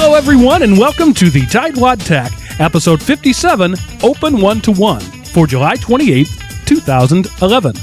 Hello, everyone, and welcome to the Tightwad Tech, episode 57, Open One to One, for July 28th, 2011.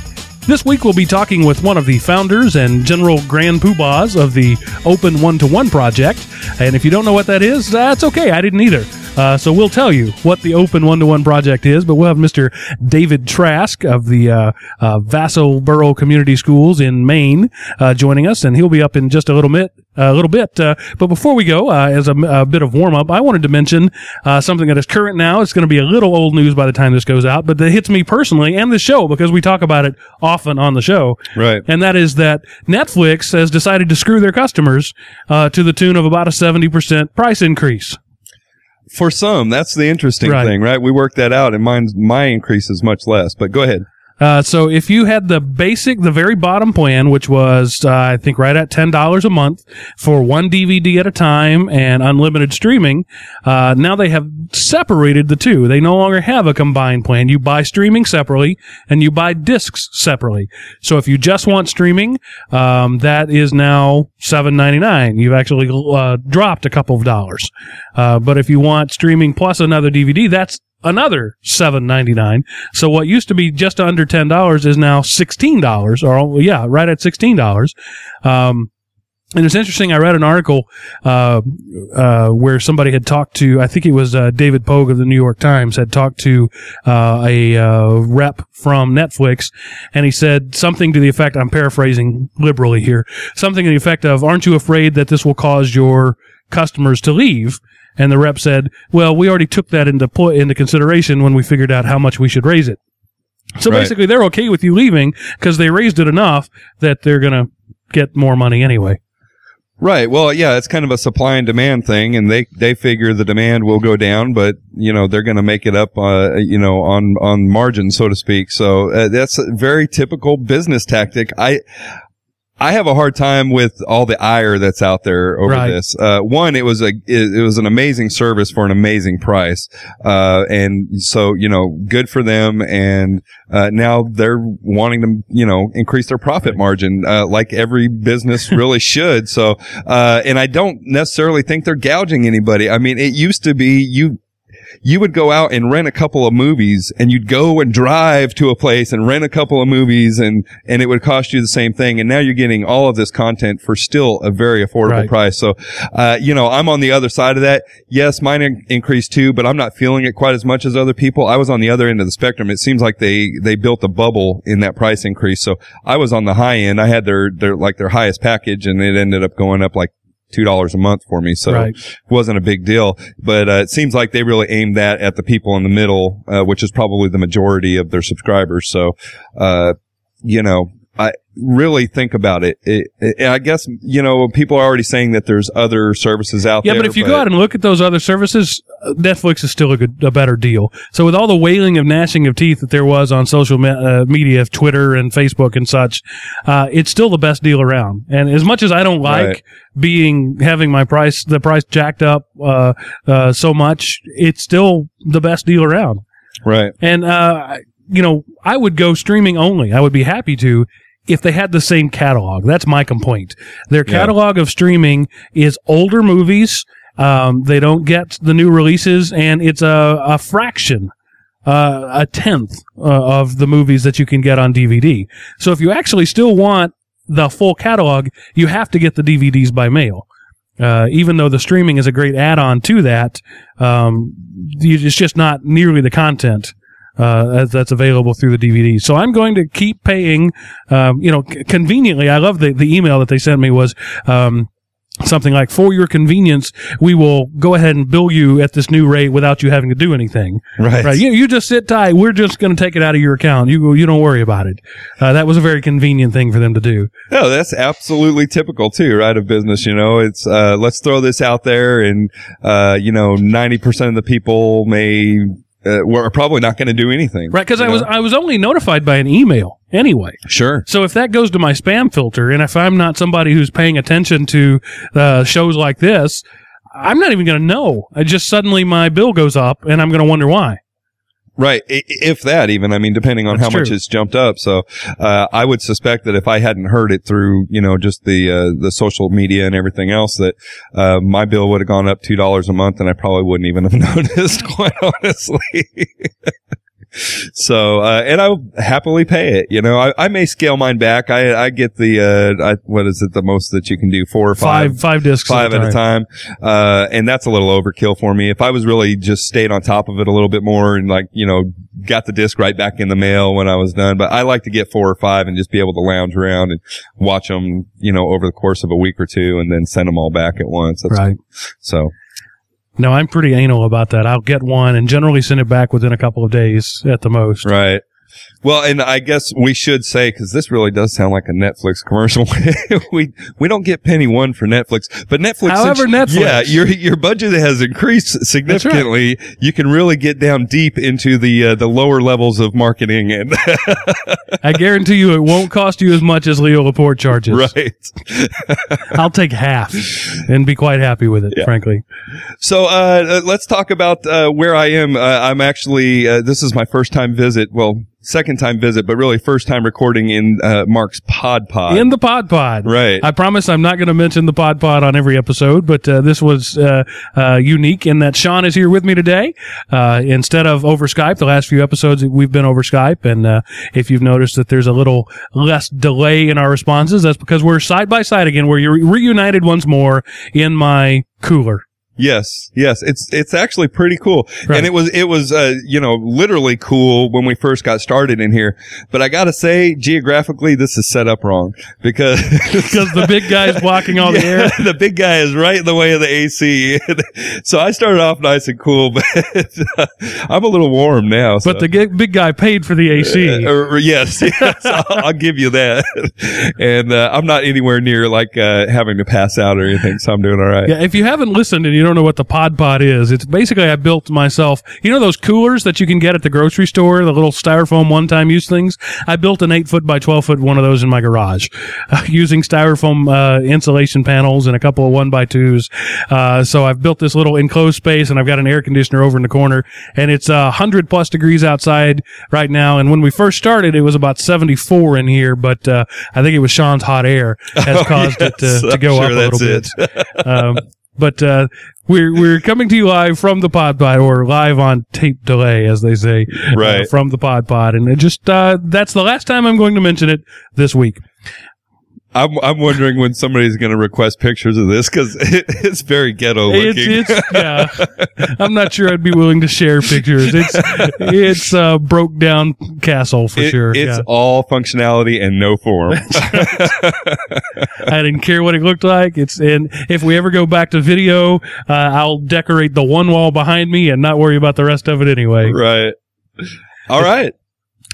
This week, we'll be talking with one of the founders and general grand poobahs of the Open One to One project. And if you don't know what that is, that's okay. I didn't either. Uh, so we'll tell you what the Open One to One project is, but we'll have Mr. David Trask of the uh, uh, Vassalboro Community Schools in Maine uh, joining us, and he'll be up in just a little bit. A little bit, uh, but before we go, uh, as a, a bit of warm up, I wanted to mention uh, something that is current now. It's going to be a little old news by the time this goes out, but that hits me personally and the show because we talk about it often on the show. Right. And that is that Netflix has decided to screw their customers uh, to the tune of about a 70% price increase. For some, that's the interesting Right. thing, right? We work that out, and mine my increase is much less. But go ahead. Uh, so if you had the basic, the very bottom plan, which was, uh, I think right at $10 a month for one DVD at a time and unlimited streaming, uh, now they have separated the two. They no longer have a combined plan. You buy streaming separately and you buy discs separately. So if you just want streaming, um, that is now $7.99. You've actually, uh, dropped a couple of dollars. Uh, but if you want streaming plus another DVD, that's another seven ninety nine. So what used to be just under ten dollars is now sixteen dollars, or yeah, right at sixteen dollars. Um, and it's interesting. I read an article uh, uh, where somebody had talked to. I think it was uh, David Pogue of the New York Times had talked to uh, a uh, rep from Netflix, and he said something to the effect. I'm paraphrasing liberally here. Something to the effect of, "Aren't you afraid that this will cause your customers to leave?" And the rep said, "Well, we already took that into put into consideration when we figured out how much we should raise it." So Right. basically, they're okay with you leaving because they raised it enough that they're gonna get more money anyway. Right. Well, yeah, it's kind of a supply and demand thing, and they they figure the demand will go down, but you know they're going to make it up, uh, you know, on on margin, so to speak. So uh, that's a very typical business tactic. I. I have a hard time with all the ire that's out there over Right. this. Uh, one, it was a, it, it was an amazing service for an amazing price. Uh, and so, you know, good for them. And, uh, now they're wanting to, you know, increase their profit margin, uh, like every business really should. So, uh, and I don't necessarily think they're gouging anybody. I mean, it used to be you, you would go out and rent a couple of movies and you'd go and drive to a place and rent a couple of movies and, and it would cost you the same thing. And now you're getting all of this content for still a very affordable Right. price. So, uh, you know, I'm on the other side of that. Yes, mine in- increased too, but I'm not feeling it quite as much as other people. I was on the other end of the spectrum. It seems like they, they built a bubble in that price increase. So I was on the high end. I had their, their, like their highest package and it ended up going up like two dollars a month for me. So Right. wasn't a big deal. But uh, it seems like they really aimed that at the people in the middle, uh, which is probably the majority of their subscribers. So, uh, you know, I really think about it. It, it. I guess you know people are already saying that there's other services out Yeah, there. Yeah, but if you go out and look at those other services, uh, Netflix is still a good, a better deal. So with all the wailing of gnashing of teeth that there was on social me- uh, media, Twitter and Facebook and such, uh, it's still the best deal around. And as much as I don't like Right. being having my price, the price jacked up uh, uh, so much, it's still the best deal around. right, And, uh, you know, I would go streaming only. I would be happy to if they had the same catalog. That's my complaint. Their Yeah. catalog of streaming is older movies. Um, they don't get the new releases and it's a, a fraction, uh, a tenth uh, of the movies that you can get on DVD. So if you actually still want the full catalog, you have to get the DVDs by mail. Uh, even though the streaming is a great add-on to that, um, it's just not nearly the content uh, as- that's available through the DVD. So I'm going to keep paying. Um, you know, c- conveniently, I love the the email that they sent me was. Um, Something like, for your convenience, we will go ahead and bill you at this new rate without you having to do anything. right, Right. You, you just sit tight. We're just going to take it out of your account. You, you don't worry about it. Uh, that was a very convenient thing for them to do. No, that's absolutely typical too, right? Of business, you know, it's, uh, let's throw this out there and, uh, you know, 90% of the people may, uh, we're probably not going to do anything. Right. Cause I was. I was only notified by an email anyway. Sure. So if that goes to my spam filter, and if I'm not somebody who's paying attention to uh, shows like this, I'm not even going to know. I just suddenly my bill goes up, and I'm going to wonder why. Right. If that even, I mean, depending on That's how much it's jumped up. So, uh, I would suspect that if I hadn't heard it through, you know, just the, uh, the social media and everything else that, uh, my bill would have gone up $2 a month and I probably wouldn't even have noticed, quite honestly. So, uh, and I will happily pay it. You know, I, I may scale mine back. I, I get the, uh, I, what is it, the most that you can do? Four or five? Five five discs five at a time. Uh, and that's a little overkill for me. If I was really just stayed on top of it a little bit more and like, you know, got the disc right back in the mail when I was done, but I like to get four or five and just be able to lounge around and watch them, you know, over the course of a week or two and then send them all back at once. That's, Right. So, No, I'm pretty anal about that. I'll get one and generally send it back within a couple of days at the most. right. Well, and I guess we should say because this really does sound like a Netflix commercial. we we don't get penny one for Netflix, but Netflix. However, Netflix- yeah, your your budget has increased significantly. You can really get down deep into the uh, the lower levels of marketing and I guarantee you it won't cost you as much as Leo Laporte charges. right. I'll take half and be quite happy with it, Yeah. frankly. So uh, let's talk about uh, where I am. Uh, I'm actually uh, this is my first time visit. Well, second time visit, but really first time recording in uh, Mark's Pod Pod. In the Pod Pod. Right. I promise I'm not going to mention the Pod Pod on every episode, but uh, this was uh, uh, unique in that Sean is here with me today uh, instead of over Skype. The last few episodes we've been over Skype, and uh, if you've noticed that there's a little less delay in our responses, that's because we're side by side again. We're reunited once more in my cooler. Yes, yes, it's it's actually pretty cool, Right. and it was it was uh you know literally cool when we first got started in here. But I gotta say, geographically, this is set up wrong because Because the big guy's blocking all the Yeah, air. the big guy is right in the way of the AC. so I started off nice and cool, but uh, I'm a little warm now. But the g- big guy paid for the AC. Uh, uh, yes, yes, I'll, I'll give you that. and uh, I'm not anywhere near like uh, having to pass out or anything, so I'm doing all right. Yeah, if you haven't listened and you don't know what the Pod Pod is, it's basically I built myself. You know those coolers that you can get at the grocery store, the little styrofoam one-time use things. I built an eight foot by twelve foot one of those in my garage, uh, using styrofoam uh, insulation panels and a couple of one by twos. Uh, so I've built this little enclosed space, and I've got an air conditioner over in the corner, and it's uh, hundred plus degrees outside right now. And when we first started, it was about seventy four in here, but uh, I think it was Sean's hot air has caused it yes, to, to I'm go sure up a little that's bit. um, but uh, we're we're coming to you live from the Pod Pod, or live on tape delay, as they say, uh, from the Pod Pod, and it just uh, that's the last time I'm going to mention it this week. I'm I'm wondering when somebody's going to request pictures of this because it, it's very ghetto looking. It's it's yeah. I'm not sure I'd be willing to share pictures. It's it's uh, broke down castle for It- sure. It's yeah. all functionality and no form. I didn't care what it looked like. It's and if we ever go back to video, uh, I'll decorate the one wall behind me and not worry about the rest of it anyway. right. All right.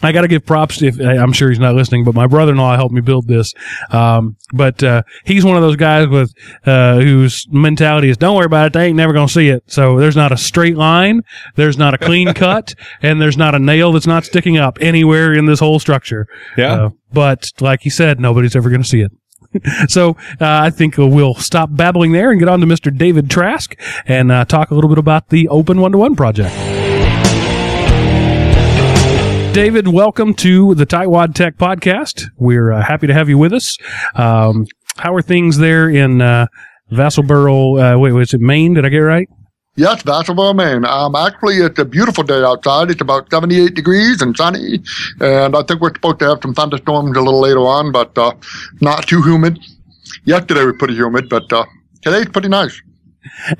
I got to give props. to- If I'm sure he's not listening, but my brother-in-law helped me build this. Um, but uh, he's one of those guys with uh, whose mentality is, "Don't worry about it. They ain't never gonna see it." So there's not a straight line, there's not a clean cut, and there's not a nail that's not sticking up anywhere in this whole structure. Yeah. Uh, but like he said, nobody's ever gonna see it. so uh, I think we'll stop babbling there and get on to Mr. David Trask and uh, talk a little bit about the Open One to One project. David, welcome to the Tightwad Tech Podcast. We're uh, happy to have you with us. Um, how are things there in uh, Vassalboro? Uh, wait, was it Maine? Did I get it right? Yes, Vassalboro, Maine. Um, actually, it's a beautiful day outside. It's about 78 degrees and sunny, and I think we're supposed to have some thunderstorms a little later on, but uh, not too humid. Yesterday was pretty humid, but uh, today's pretty nice.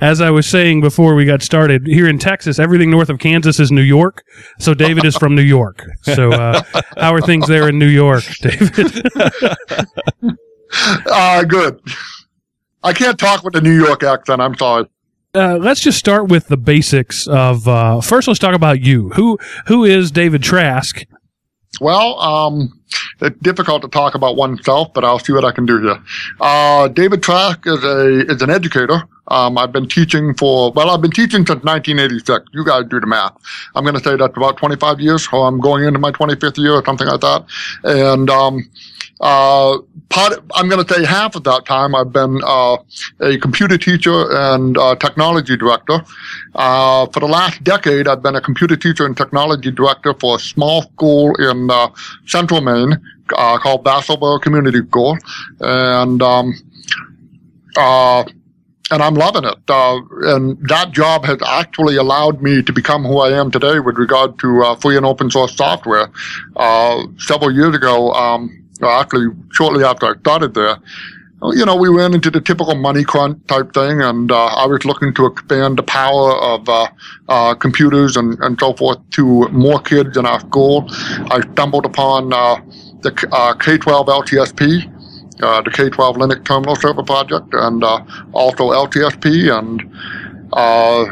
As I was saying before we got started, here in Texas, everything north of Kansas is New York. So David is from New York. So uh, how are things there in New York, David? Uh, good. I can't talk with the New York accent. I'm sorry. Uh, let's just start with the basics of. Uh, first, let's talk about you. Who who is David Trask? Well, um, it's difficult to talk about oneself, but I'll see what I can do here. Uh, David Trask is a is an educator. Um, I've been teaching for well, I've been teaching since 1986. You guys do the math. I'm going to say that's about 25 years, I'm going into my 25th year or something like that. And um, uh, part, I'm going to say half of that time I've been uh, a computer teacher and uh, technology director. Uh, for the last decade, I've been a computer teacher and technology director for a small school in uh, central Maine uh, called Vassalboro Community School. And um, and I'm loving it. Uh, and that job has actually allowed me to become who I am today with regard to uh, free and open source software. Uh, several years ago, um, actually shortly after I started there, you know, we ran into the typical money crunch type thing, and uh, I was looking to expand the power of uh, uh, computers and, and so forth to more kids in our school. I stumbled upon the K-12 LTSP, the K-12 Linux Terminal Server Project, and uh, also LTSP, and uh,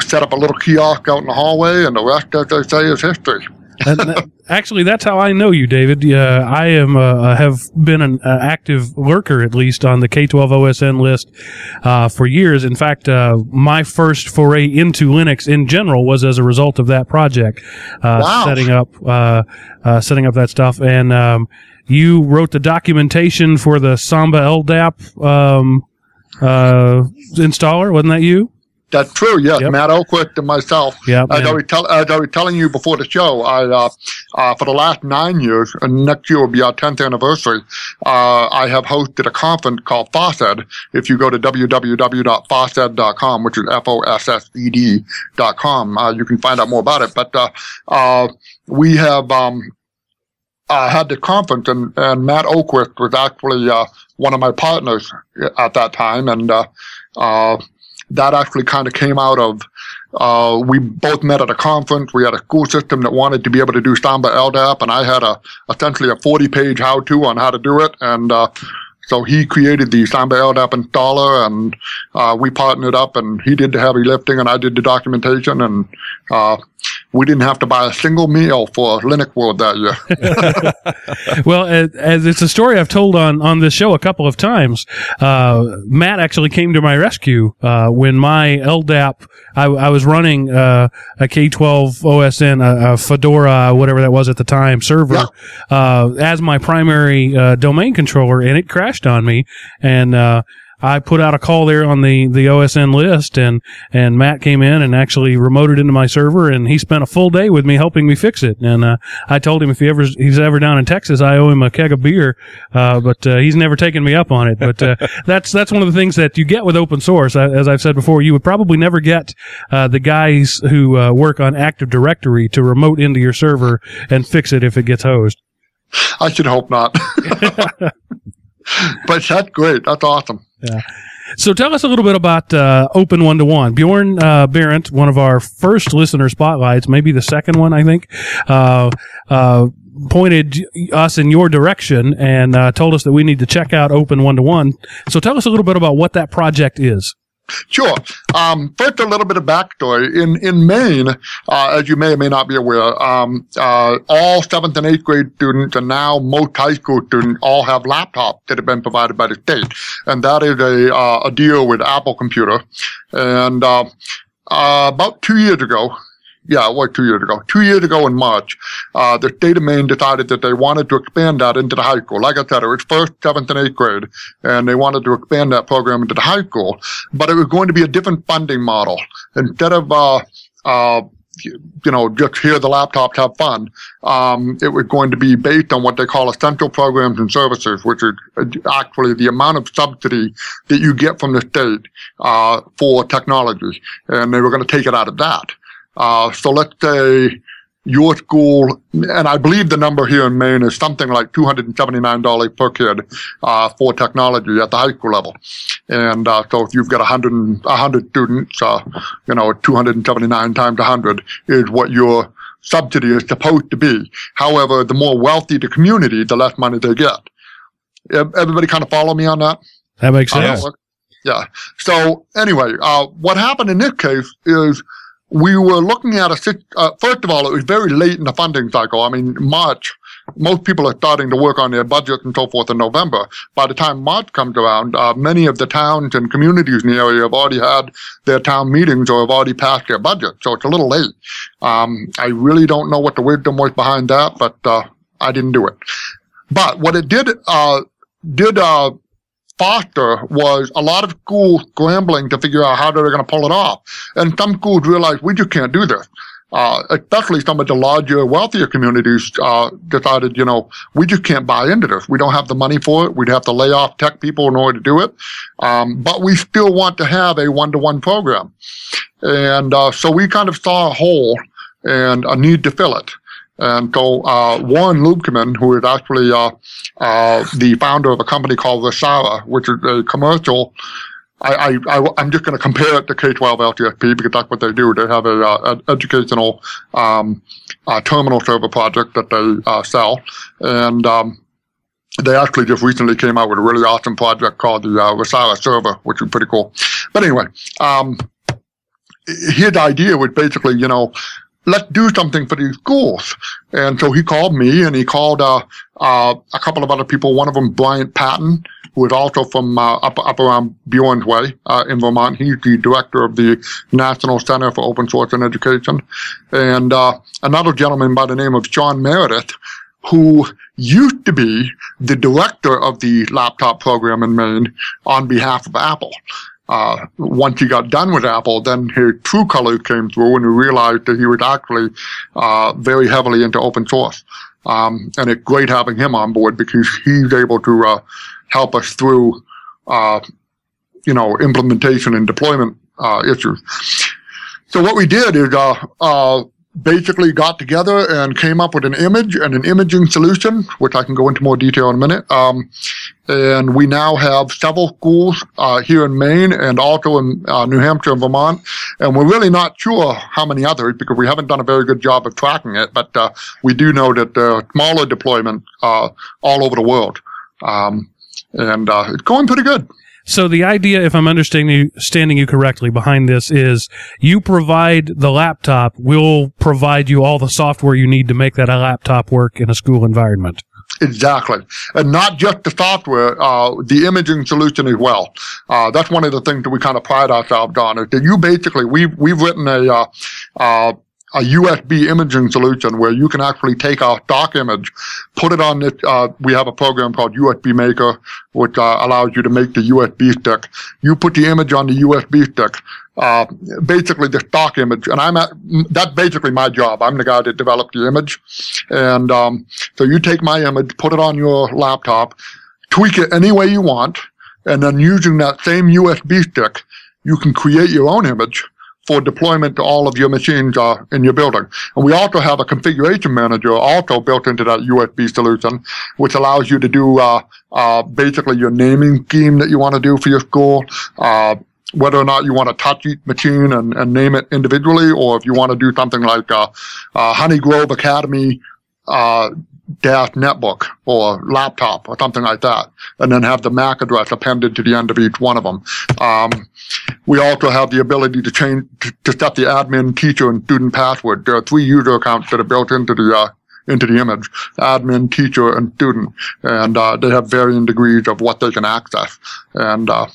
set up a little kiosk out in the hallway, and the rest, as they say, is history. and, actually, that's how I know you, David. Uh, I am uh, have been an uh, active lurker, at least, on the K12 OSN list uh, for years. In fact, uh, my first foray into Linux in general was as a result of that project, uh, wow. setting up setting up that stuff. And um, you wrote the documentation for the Samba LDAP um, uh, installer, wasn't that you? That's true. Yes, yep. Matt Oquist and myself. Yeah. As, I was tell, as I was telling you before the show, I uh, uh, for the last nine years, and next year will be our tenth anniversary. Uh, I have hosted a conference called FOSSED. If you go to www.fossed.com, which is f o s s e d dot com, uh, you can find out more about it. But uh, uh, we have um, uh, had the conference, and, and Matt Oquist was actually uh, one of my partners at that time, and uh, uh that actually kind of came out of. Uh, we both met at a conference. We had a school system that wanted to be able to do Samba LDAP, and I had a essentially a 40-page how-to on how to do it, and uh, so he created the Samba LDAP installer, and uh, we partnered up, and he did the heavy lifting, and I did the documentation, and uh, we didn't have to buy a single meal for Linux World that year. well, as it's a story I've told on on this show a couple of times. Uh, Matt actually came to my rescue uh, when my LDAP. I, I was running uh, a K12 OSN, a, a, Fedora, whatever that was at the time, server yeah. Uh, as my primary uh, domain controller, and it crashed on me, and uh, I put out a call there on the, the OSN list and, and Matt came in and actually remoted into my server and he spent a full day with me helping me fix it. And, uh, I told him if he ever, he's ever down in Texas, I owe him a keg of beer. Uh, but, uh, he's never taken me up on it. But, uh, that's, that's one of the things that you get with open source. As I've said before, you would probably never get, uh, the guys who, uh, work on Active Directory to remote into your server and fix it if it gets hosed. I should hope not. but that's great. That's awesome. Yeah. So tell us a little bit about uh, Open One to One. Bjorn uh, one of our first listener spotlights, maybe the second one, I think, uh, uh pointed us in your direction and uh, told us that we need to check out Open One to One. So tell us a little bit about what that project is. Sure. Um, first, a little bit of backstory. In in Maine, uh, as you may or may not be aware, um, uh, all seventh and eighth grade students, and now most high school students, all have laptops that have been provided by the state, and that is a uh, a deal with Apple Computer. And uh, uh, about two years ago, yeah, was two years ago. Two years ago in March, uh, the state of Maine decided that they wanted to expand that into the high school. Like I said, it was first, seventh, and eighth grade, and they wanted to expand that program into the high school. But it was going to be a different funding model. Instead of, uh, uh, you know, just hear the laptops, have fun. Um, it was going to be based on what they call essential programs and services, which is actually the amount of subsidy that you get from the state uh, for technology, and they were going to take it out of that. Uh, so let's say your school, and I believe the number here in Maine is something like $279 per kid uh, for technology at the high school level. And uh, so if you've got 100, 100 students, uh, you know, 279 times 100 is what your subsidy is supposed to be. However, the more wealthy the community, the less money they get. Everybody kind of follow me on that? That makes sense. Yeah. So anyway, uh, what happened in this case is we were looking at a, uh, first of all, it was very late in the funding cycle. I mean, March, most people are starting to work on their budgets and so forth in November. By the time March comes around, uh, many of the towns and communities in the area have already had their town meetings or have already passed their budget. So it's a little late. Um, I really don't know what the wisdom was behind that, but, uh, I didn't do it. but what it did uh, did uh, foster was a lot of schools scrambling to figure out how they're going to pull it off, and some schools realized we just can't do this. Uh, especially some of the larger, wealthier communities uh, decided, you know, we just can't buy into this. We don't have the money for it. We'd have to lay off tech people in order to do it. Um, but we still want to have a one-to-one program. And uh, so we kind of saw a hole and a need to fill it. And so uh, Warren Luebkeman, who is actually uh, uh, the founder of a company called Resara, which is a commercial I, am just going to compare it to K-12 LTSP because that's what they do. They have a, uh, educational um, uh, terminal server project that they uh, sell, and um, they actually just recently came out with a really awesome project called the uh, server, which is pretty cool. But anyway, um, his idea was basically, you know, let's do something for these schools. And so he called me and he called uh, uh, a couple of other people. One of them, Bryant Patten, who is also from uh, up up around Bjorn's Way uh, in Vermont. He's the director of the National Center for Open Source and Education, and uh, another gentleman by the name of Sean Meredith, who used to be the director of the laptop program in Maine on behalf of Apple. Uh, once he got done with Apple, then his true colors came through and he realized that he was actually uh, very heavily into open source. Um, and it's great having him on board because he's able to uh, help us through, uh, you know, implementation and deployment uh, issues. So what we did is uh, uh, basically got together and came up with an image and an imaging solution, which I can go into more detail in a minute. Um, and we now have several schools uh, here in Maine and also in uh, New Hampshire and Vermont. And we're really not sure how many others because we haven't done a very good job of tracking it. But uh, we do know that there are smaller deployments uh, all over the world. Um, and uh, it's going pretty good. So the idea, if I'm understanding you, correctly, behind this is you provide the laptop. We'll provide you all the software you need to make that a laptop work in a school environment. Exactly, and not just the software, uh, the imaging solution as well. Uh, that's one of the things that we kind of pride ourselves on is that you basically we've we've written a uh, uh a USB imaging solution where you can actually take a stock image, put it on this. Uh, we have a program called USB Maker, which uh, allows you to make the USB stick. You put the image on the USB stick, uh, basically the stock image, and I'm at, that's basically my job. I'm the guy that developed the image, and um, so you take my image, put it on your laptop, tweak it any way you want, and then using that same USB stick, you can create your own image for deployment to all of your machines uh, in your building. And we also have a configuration manager also built into that USB solution, which allows you to do uh, uh, basically your naming scheme that you want to do for your school. Uh, whether or not you want to touch each machine and, and name it individually, or if you want to do something like uh, uh, Honey Grove Academy uh, dash netbook or laptop or something like that, and then have the MAC address appended to the end of each one of them. Um, we also have the ability to change to, to, set the admin, teacher, and student password. There are three user accounts that are built into the uh, into the image: admin, teacher, and student, and uh, they have varying degrees of what they can access. And uh,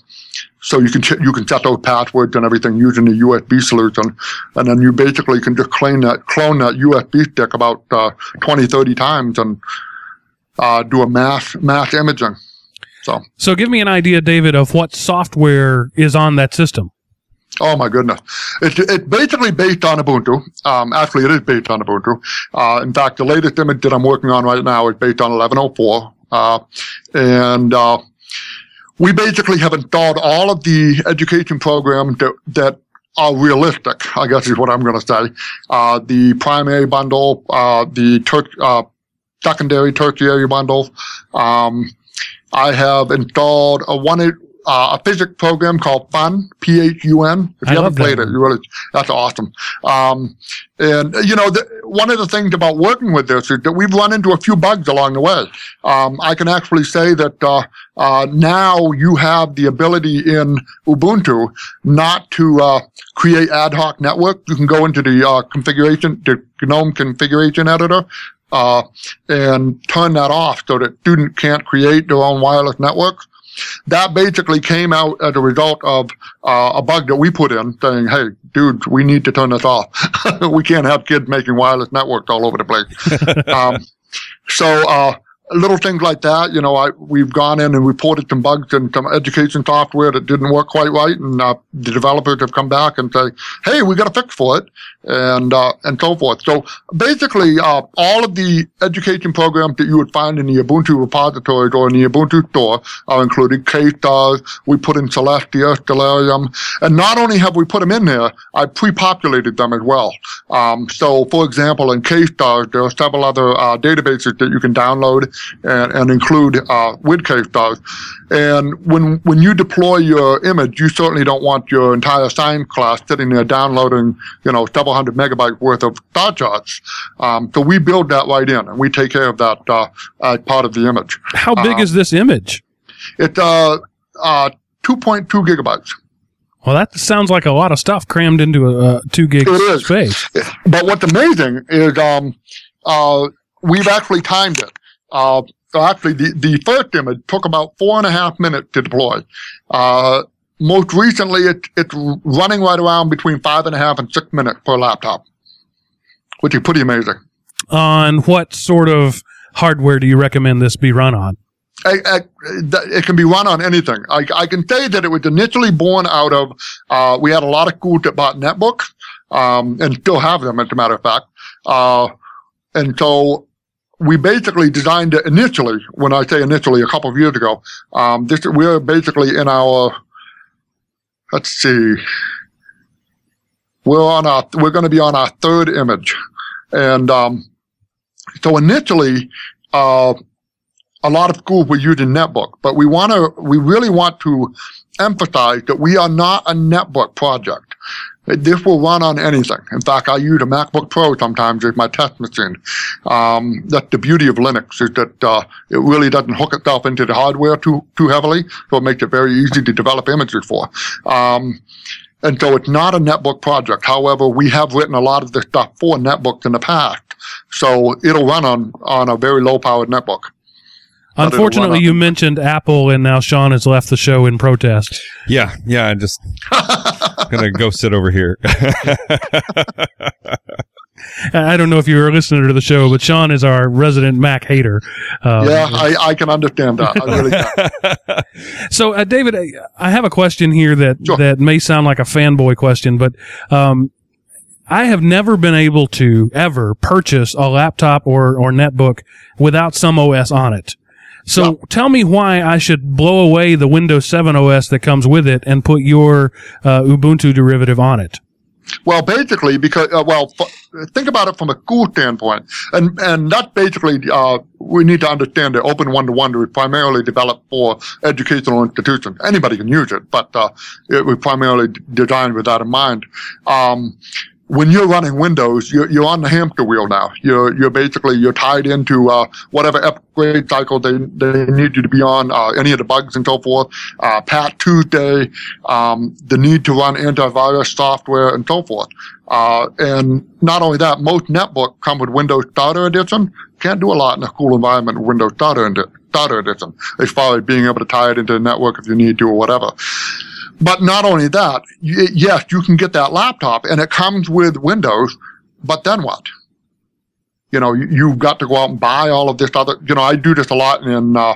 so you can ch- you can set those passwords and everything using the USB solution, and then you basically can just clone that clone that USB stick about uh, 20, 30 times and uh, do a mass mass imaging. So, so give me an idea, David, of what software is on that system. Oh my goodness! It's it's basically based on Ubuntu. Um, actually, it is based on Ubuntu. Uh, in fact, the latest image that I'm working on right now is based on 1104, uh, and uh, we basically have installed all of the education programs that, that are realistic, I guess is what I'm going to say. Uh, the primary bundle, uh, the ter- uh, secondary, tertiary bundles. Um, I have installed a one uh, a physics program called Phun, P-H-U-N. If you I haven't played that. it, you really, that's awesome. Um, and you know, the, one of the things about working with this is that we've run into a few bugs along the way. Um, I can actually say that, uh, uh, now you have the ability in Ubuntu not to, uh, create ad hoc network. You can go into the, uh, configuration, the GNOME configuration editor, uh, and turn that off so that students can't create their own wireless networks. That basically came out as a result of uh, a bug that we put in saying, hey, dude, we need to turn this off. we can't have kids making wireless networks all over the place. um, so uh, little things like that. You know, I, we've gone in and reported some bugs in some education software that didn't work quite right, and uh, the developers have come back and say, "Hey, we got a fix for it," and uh, and so forth. So basically, uh, all of the education programs that you would find in the Ubuntu repositories or in the Ubuntu store are included. K-Stars, we put in Celestia, Stellarium, and not only have we put them in there, I pre-populated them as well. Um, so, for example, in K-Stars, there are several other uh, databases that you can download and, and include uh, with K-Stars. And when when you deploy your image, you certainly don't want your entire science class sitting there downloading, you know, several hundred megabytes worth of star charts. Um, so we build that right in, and we take care of that uh, as part of the image. How big Um, is this image? It's uh, uh, 2.2 gigabytes. Well, that sounds like a lot of stuff crammed into a, uh two gig space. But what's amazing is um, uh, we've actually timed it. Uh, so actually, the, the first image took about four and a half minutes to deploy. Uh, most recently, it, it's running right around between five and a half and six minutes per laptop, which is pretty amazing. On what sort of hardware do you recommend this be run on? I, I, it can be run on anything. I, I can say that it was initially born out of, uh, we had a lot of schools that bought netbooks, um, and still have them, as a matter of fact. Uh, and so we basically designed it initially, when I say initially, a couple of years ago. Um, this, we're basically in our, let's see, we're on our, we're going to be on our third image. And, um, so initially, uh, a lot of schools were using netbook, but we want to, we really want to emphasize that we are not a netbook project. This will run on anything. In fact, I use a MacBook Pro sometimes as my test machine. Um, that's the beauty of Linux is that uh, it really doesn't hook itself into the hardware too too heavily, so it makes it very easy to develop images for. Um, and so it's not a netbook project. However, we have written a lot of the stuff for netbooks in the past, so it'll run on on a very low powered netbook. But it'll Unfortunately, you mentioned Apple, and now Sean has left the show in protest. Yeah, yeah. I'm just gonna go sit over here. I I don't know if you were listening to the show, but Sean is our resident Mac hater. Uh, yeah, I, I can understand that. I really can. So, uh, David, I- I have a question here that Sure. that may sound like a fanboy question, but um, I have never been able to ever purchase a laptop or or netbook without some OS on it. So, tell me why I should blow away the Windows 7 OS that comes with it and put your uh, Ubuntu derivative on it. Well, basically, because uh, well, f- think about it from a school standpoint, and and that's basically uh, we need to understand that Open One to One is primarily developed for educational institutions. Anybody can use it, but uh, it was primarily d- designed with that in mind. Um, when you're running Windows, you're, you're on the hamster wheel now. You're you're basically you're tied into uh, whatever upgrade cycle they they need you to be on, uh, any of the bugs and so forth. Uh, Patch Tuesday, um, the need to run antivirus software and so forth. Uh, and not only that, most netbook come with Windows Starter Edition. Can't do a lot in a school environment with Windows Starter, Starter Edition, as far as being able to tie it into the network if you need to or whatever. But not only that, y- yes, you can get that laptop and it comes with Windows, but then what? You know, you, you've got to go out and buy all of this other, you know, I do this a lot in, uh,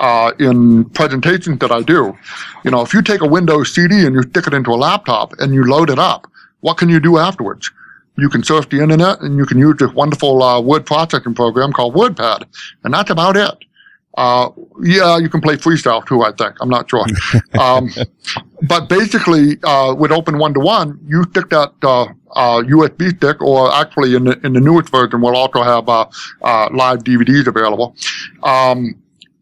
uh, in presentations that I do. You know, if you take a Windows CD and you stick it into a laptop and you load it up, what can you do afterwards? You can surf the internet and you can use this wonderful, uh, word processing program called WordPad. And that's about it. Uh, yeah, you can play FreeCell too, I think. I'm not sure. um, but basically, uh, with Open One to One, you stick that uh, uh, USB stick, or actually in the in the newest version, we'll also have uh, uh, live DVDs available. Um,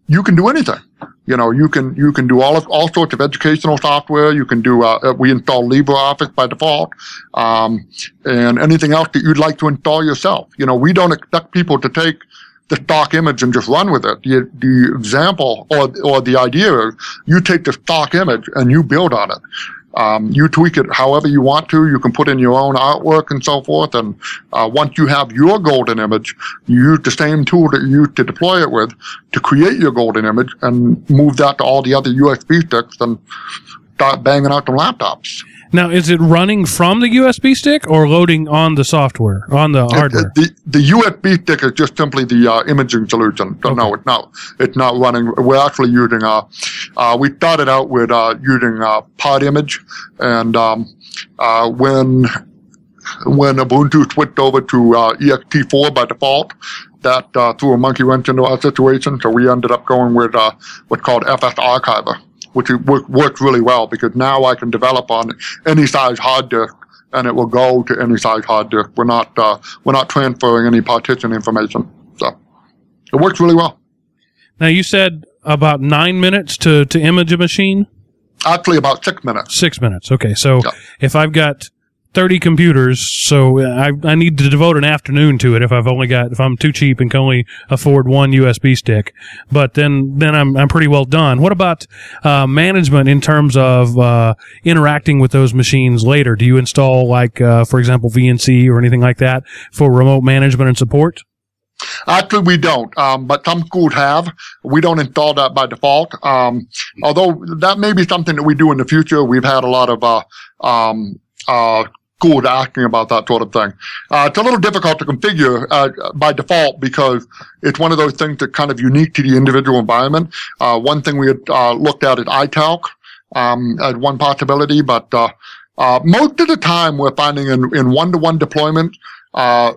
you can do anything. You know, you can you can do all of all sorts of educational software. You can do. Uh, we install LibreOffice by default, um, and anything else that you'd like to install yourself. You know, we don't expect people to take the stock image and just run with it. The, the example or, or the idea is you take the stock image and you build on it. Um, you tweak it however you want to. You can put in your own artwork and so forth. And uh, once you have your golden image, you use the same tool that you used to deploy it with to create your golden image and move that to all the other USB sticks. And banging out the laptops. Now, is it running from the USB stick or loading on the software on the hardware? The, the USB stick is just simply the uh, imaging solution. So no, it's not. It's not running. We're actually using. Uh, uh, we started out with uh, using uh, Partimage, and um, uh, when when Ubuntu switched over to uh, ext4 by default, that uh, threw a monkey wrench into our situation. So we ended up going with uh, what's called FS Archiver, which worked really well because now I can develop on any size hard disk and it will go to any size hard disk. We're not uh, we're not transferring any partition information. So it works really well. Now, you said about nine minutes to, to image a machine? Actually, about six minutes. Six minutes. Okay. So Yeah. if I've got 30 computers, so I, I need to devote an afternoon to it if I've only got, if I'm too cheap and can only afford one USB stick. But then, then I'm, I'm pretty well done. What about, uh, management in terms of, uh, interacting with those machines later? Do you install like, uh, for example, VNC or anything like that for remote management and support? Actually, we don't, um, but some schools have. We don't install that by default. Um, although that may be something that we do in the future. We've had a lot of uh, um, uh, schools asking about that sort of thing. Uh, it's a little difficult to configure uh, by default because it's one of those things that's kind of unique to the individual environment. Uh, one thing we had uh, looked at is iTALC um, as one possibility, but uh, uh, most of the time we're finding in, in one-to-one deployment, uh,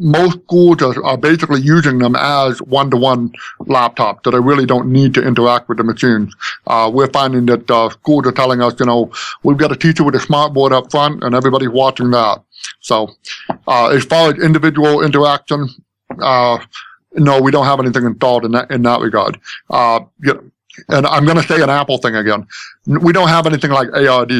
most schools are, are basically using them as one-to-one laptops that they really don't need to interact with the machines. Uh, we're finding that uh, schools are telling us, you know, we've got a teacher with a smart board up front and everybody's watching that. So uh, as far as individual interaction, uh, no, we don't have anything installed in that in that regard. Uh, you know, and I'm going to say an Apple thing again. We don't have anything like ARD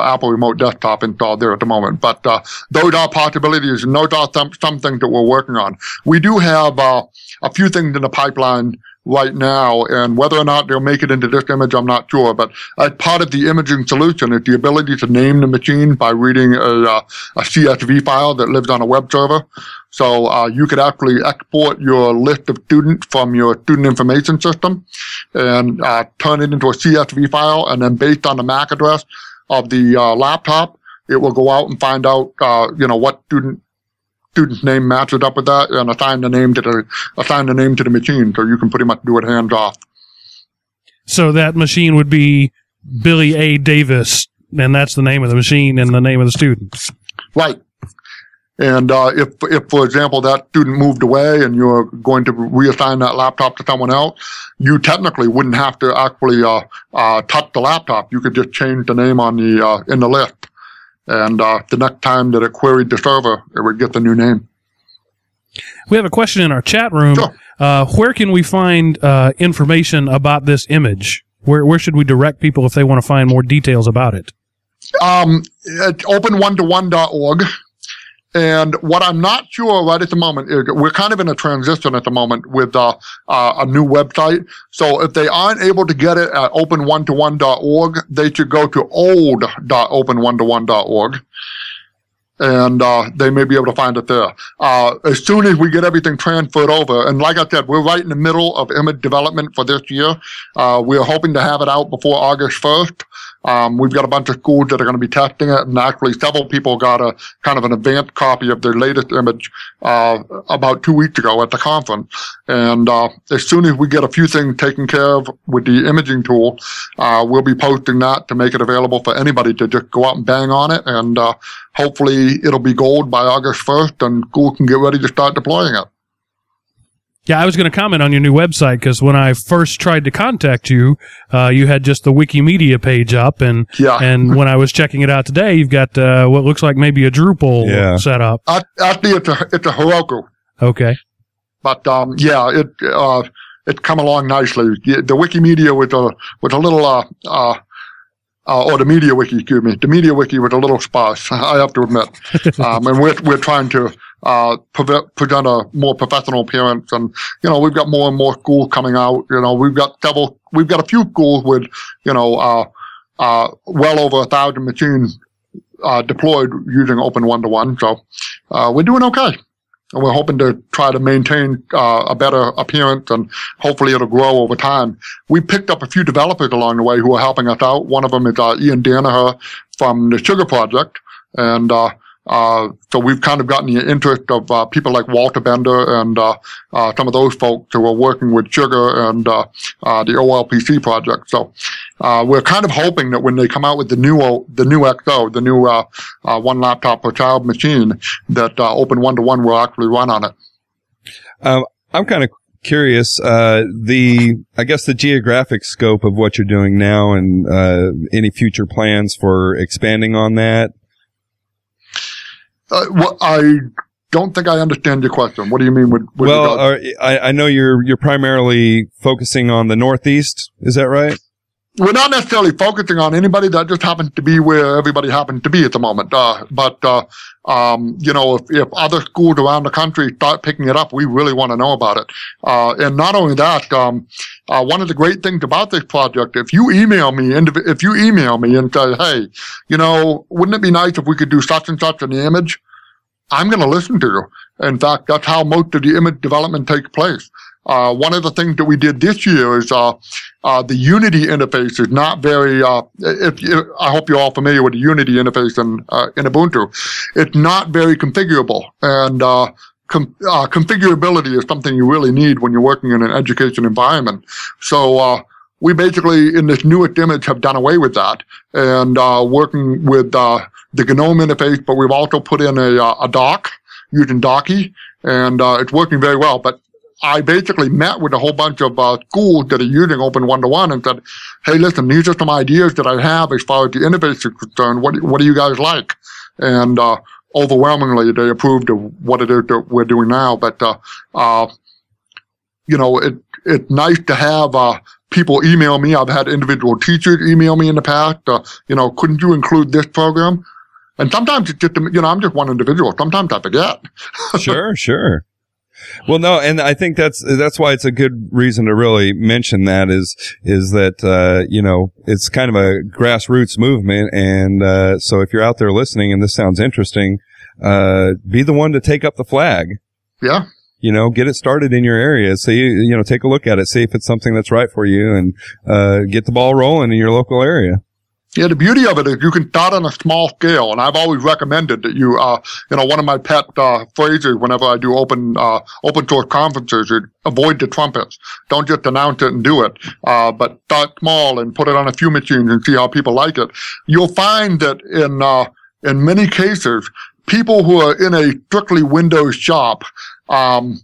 Apple Remote Desktop installed there at the moment, but uh, those are possibilities, and those are some, things that we're working on. We do have uh, a few things in the pipeline right now, and whether or not they'll make it into this image, I'm not sure. But as part of the imaging solution is the ability to name the machine by reading a, uh, a CSV file that lives on a web server. So uh, you could actually export your list of students from your student information system and uh, turn it into a CSV file, and then based on the MAC address of the uh, laptop, it will go out and find out, uh, you know, what student student's name matches up with that, and assign the name to the assign the name to the machine, so you can pretty much do it hands off. So that machine would be Billy A. Davis, and that's the name of the machine and the name of the student. Right. And uh, if, if, for example, that student moved away and you're going to reassign that laptop to someone else, you technically wouldn't have to actually uh, uh, touch the laptop. You could just change the name on the uh, in the list, and uh, the next time that it queried the server, it would get the new name. We have a question in our chat room. Sure. Uh, where can we find uh, information about this image? Where where should we direct people if they want to find more details about it? Um, it's open1to1.org. And what I'm not sure right at the moment is we're kind of in a transition at the moment with uh, uh, a new website. So if they aren't able to get it at open1to1.org, they should go to old.open1to1.org. And uh, they may be able to find it there. Uh, as soon as we get everything transferred over, and like I said, we're right in the middle of image development for this year. Uh, we're hoping to have it out before August 1st. Um, we've got a bunch of schools that are going to be testing it, and actually, several people got a kind of an advanced copy of their latest image uh, about two weeks ago at the conference. And uh, as soon as we get a few things taken care of with the imaging tool, uh, we'll be posting that to make it available for anybody to just go out and bang on it, and uh, hopefully, it'll be gold by August 1st, and school can get ready to start deploying it. Yeah, I was going to comment on your new website because when I first tried to contact you, uh, you had just the Wikimedia page up, and Yeah. and when I was checking it out today, you've got uh, what looks like maybe a Drupal Yeah. set up. Ac- Actually, it's a it's a Heroku. Okay, But um, yeah, it uh, it's come along nicely. The Wikimedia with a with a little uh, uh, uh, or the Media Wiki, excuse me, the Media Wiki with a little sparse. I have to admit, um, and we're we're trying to uh, present a more professional appearance, and you know we've got more and more schools coming out. You know we've got several, we've got a few schools with you know uh, uh, well over a thousand machines uh, deployed using Open One to One. So uh, we're doing okay. And we're hoping to try to maintain uh, a better appearance and hopefully it'll grow over time. We picked up a few developers along the way who are helping us out. One of them is uh, Ian Danaher from the Sugar Project, and uh, uh, so we've kind of gotten the interest of uh, people like Walter Bender and uh, uh some of those folks who are working with Sugar and uh, uh, the OLPC project. So we're kind of hoping that when they come out with the new the new XO, the new one laptop per child machine, that Open One to One will actually run on it. Um, I'm kind of curious uh, the i guess the geographic scope of what you're doing now and uh, any future plans for expanding on that uh, well, I don't think I understand your question. What do you mean with? with well, I, I know you're you're primarily focusing on the Northeast. Is that right? We're not necessarily focusing on anybody that just happens to be where everybody happens to be at the moment. Uh, but uh, um, you know, if, if other schools around the country start picking it up, we really want to know about it. Uh, and not only that, um, uh, one of the great things about this project, if you email me, if you email me and say, hey, you know, wouldn't it be nice if we could do such and such the image? I'm going to listen to you. In fact, that's how most of the image development takes place. Uh, one of the things that we did this year is uh, uh, the Unity interface is not very. Uh, if, if, I hope you're all familiar with the Unity interface in uh, in Ubuntu, it's not very configurable, and uh, com- configurability is something you really need when you're working in an education environment. So we basically, in this newest image, have done away with that and working with the GNOME interface, but we've also put in a, a dock using Docky, and it's working very well. But I basically met with a whole bunch of uh, schools that are using Open One to One and said, "Hey, listen, these are some ideas that I have as far as the interface is concerned. What what do you guys like?" And uh, overwhelmingly, they approved of what it is that we're doing now. But uh, uh you know, it it's nice to have uh, people email me. I've had individual teachers email me in the past. You know, couldn't you include this program? And sometimes it's just, you know, I'm just one individual. Sometimes I forget. sure, sure. Well, no, and I think that's that's why it's a good reason to really mention that is is that uh, you know it's kind of a grassroots movement, and uh, so if you're out there listening and this sounds interesting, uh, be the one to take up the flag. Yeah. You know, get it started in your area. So you you know take a look at it, see if it's something that's right for you, and uh, get the ball rolling in your local area. Yeah, the beauty of it is you can start on a small scale, and I've always recommended that you, uh, you know, one of my pet uh, phrases whenever I do open uh, open source conferences is avoid the trumpets. Don't just announce it and do it, uh, but start small and put it on a few machines and see how people like it. You'll find that in uh, in many cases, people who are in a strictly Windows shop. Um,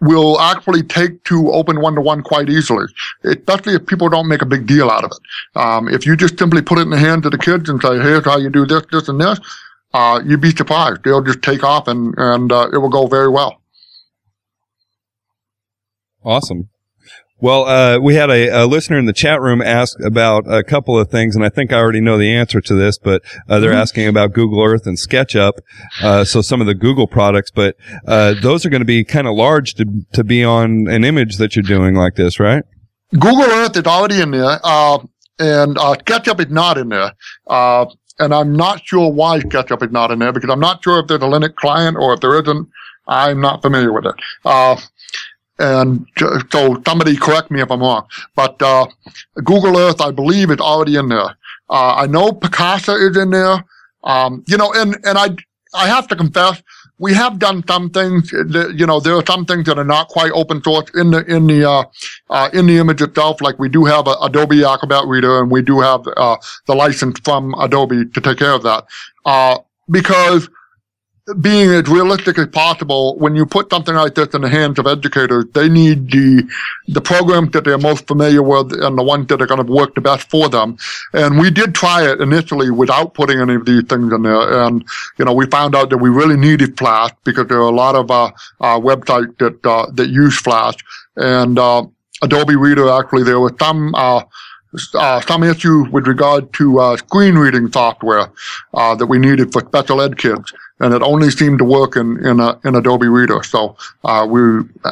will actually take to open one to one quite easily, especially if people don't make a big deal out of it. Um, if you just simply put it in the hands of the kids and say, here's how you do this, this, and this, uh, you'd be surprised. They'll just take off and, and uh, it will go very well. Awesome. Well, uh, we had a, a, listener in the chat room ask about a couple of things, and I think I already know the answer to this, but uh, they're mm-hmm. asking about Google Earth and SketchUp, uh, so some of the Google products, but uh, those are going to be kind of large to to be on an image that you're doing like this, right? Google Earth is already in there, uh, and uh, SketchUp is not in there. and I'm not sure why SketchUp is not in there because I'm not sure if there's a Linux client or if there isn't. I'm not familiar with it. And so somebody correct me if I'm wrong, but uh, Google Earth, I believe, is already in there. Uh, I know Picasa is in there. Um, you know, and and I I have to confess, we have done some things. That, you know, there are some things that are not quite open source in the in the uh, uh, in the image itself. Like we do have a Adobe Acrobat Reader, and we do have uh, the license from Adobe to take care of that. Uh, because being as realistic as possible, when you put something like this in the hands of educators, they need the the programs that they're most familiar with and the ones that are going to work the best for them. And we did try it initially without putting any of these things in there. And you know, we found out that we really needed Flash because there are a lot of uh, uh, websites that uh, that use Flash. And uh, Adobe Reader actually, there was some. Uh, uh, some issue with regard to uh, screen reading software uh, that we needed for special ed kids. And it only seemed to work in in, a, in Adobe Reader. So uh, we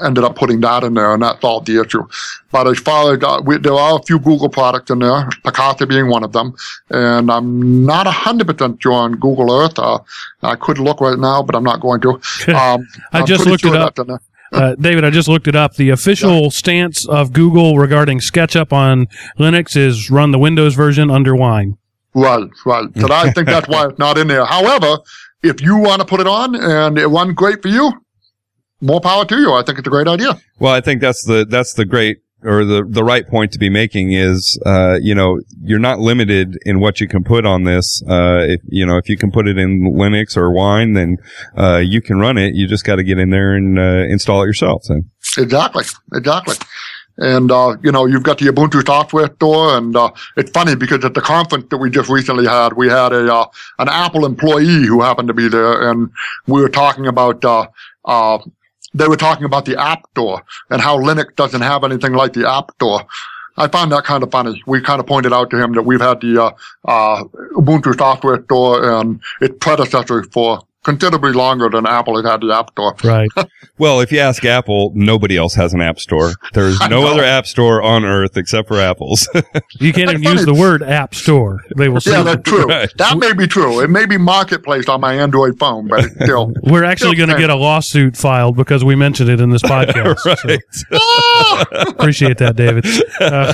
ended up putting that in there, and that solved the issue. But as far as uh, we, there are a few Google products in there, Picasa being one of them, and I'm not hundred percent sure on Google Earth. Uh, I could look right now, but I'm not going to. Um, I I'm just looked it up. that's in there. Uh, David, I just looked it up. The official stance of Google regarding SketchUp on Linux is run the Windows version under Wine. Right, right. So I think that's why it's not in there. However, if you want to put it on and it runs great for you, more power to you. I think it's a great idea. Well, I think that's the that's the great or the the right point to be making is uh you know you're not limited in what you can put on this uh if you know if you can put it in Linux or Wine then uh you can run it you just got to get in there and uh, install it yourself then Exactly, exactly. And, uh, you know, you've got the Ubuntu software store. And, uh, it's funny because at the conference that we just recently had, we had a, uh, an Apple employee who happened to be there and we were talking about, uh, uh, they were talking about the App Store and how Linux doesn't have anything like the App Store. I found that kind of funny. We kind of pointed out to him that we've had the, uh, uh, Ubuntu software store and its predecessor for considerably longer than Apple has had the App Store. Right. well if you ask Apple nobody else has an app store there's no other app store on earth except for Apple's You can't even That's use the word App Store. They will say Yeah, that's true. Right. That may be true. It may be marketplace on my Android phone, but still. we're actually going to get a lawsuit filed because we mentioned it in this podcast. Right Ah! appreciate that, David. Uh,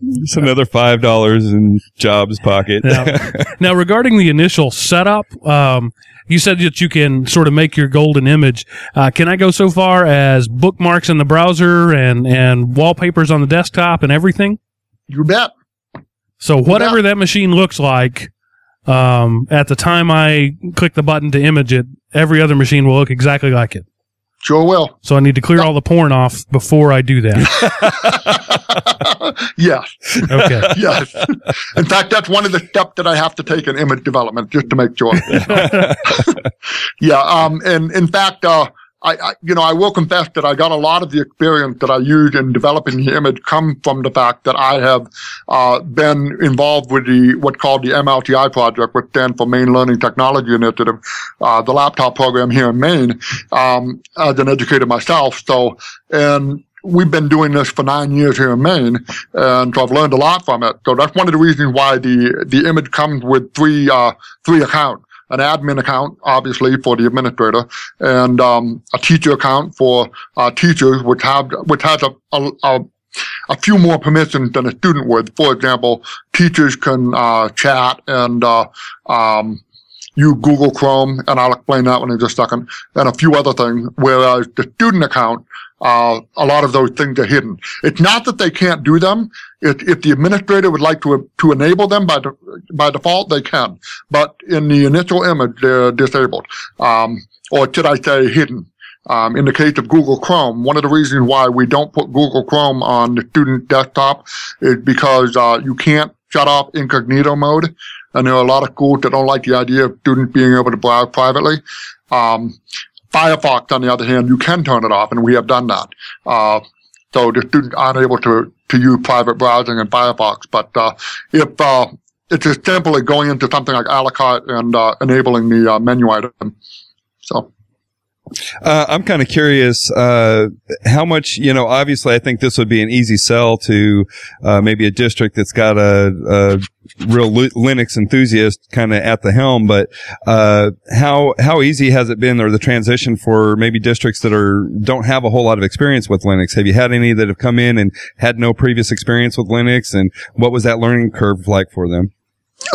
it's another five dollars in Jobs pocket now, now, regarding the initial setup, um, you said that you can sort of make your golden image. Uh, can I go so far as bookmarks in the browser and, and wallpapers on the desktop and everything? You bet. So whatever that machine looks like, um, at the time I click the button to image it, every other machine will look exactly like it. Sure will. So I need to clear all the porn off before I do that. yes. Okay. Yes. In fact, that's one of the steps that I have to take in image development just to make sure. yeah. Um, and in fact, uh, I, I, you know, I will confess that I got a lot of the experience that I used in developing the image come from the fact that I have, uh, been involved with the, what's called the MLTI project, which stands for Maine Learning Technology Initiative, uh, the laptop program here in Maine, um, as an educator myself. So, and we've been doing this for nine years here in Maine, and so I've learned a lot from it. So that's one of the reasons why the, the image comes with three, uh, three accounts an admin account, obviously, for the administrator, and um, a teacher account for uh, teachers, which have which has a, a, a a few more permissions than a student would. For example, teachers can uh, chat and uh, um, use Google Chrome, and I'll explain that one in just a second, and a few other things. Whereas the student account, uh, a lot of those things are hidden. It's not that they can't do them. If, if the administrator would like to to enable them by de- by default, they can. But in the initial image, they're disabled, um, or should I say, hidden. Um, in the case of Google Chrome, one of the reasons why we don't put Google Chrome on the student desktop is because uh, you can't shut off incognito mode, and there are a lot of schools that don't like the idea of students being able to browse privately. Um, Firefox, on the other hand, you can turn it off, and we have done that. Uh, so the students aren't able to, to use private browsing in Firefox. But uh, if uh, it's as simple as going into something like Alacarte and uh, enabling the uh, menu item. So Uh, I'm kind of curious, uh, how much, you know, obviously I think this would be an easy sell to, uh, maybe a district that's got a, a real Linux enthusiast kind of at the helm, but, uh, how, how easy has it been or the transition for maybe districts that are, don't have a whole lot of experience with Linux? Have you had any that have come in and had no previous experience with Linux and what was that learning curve like for them?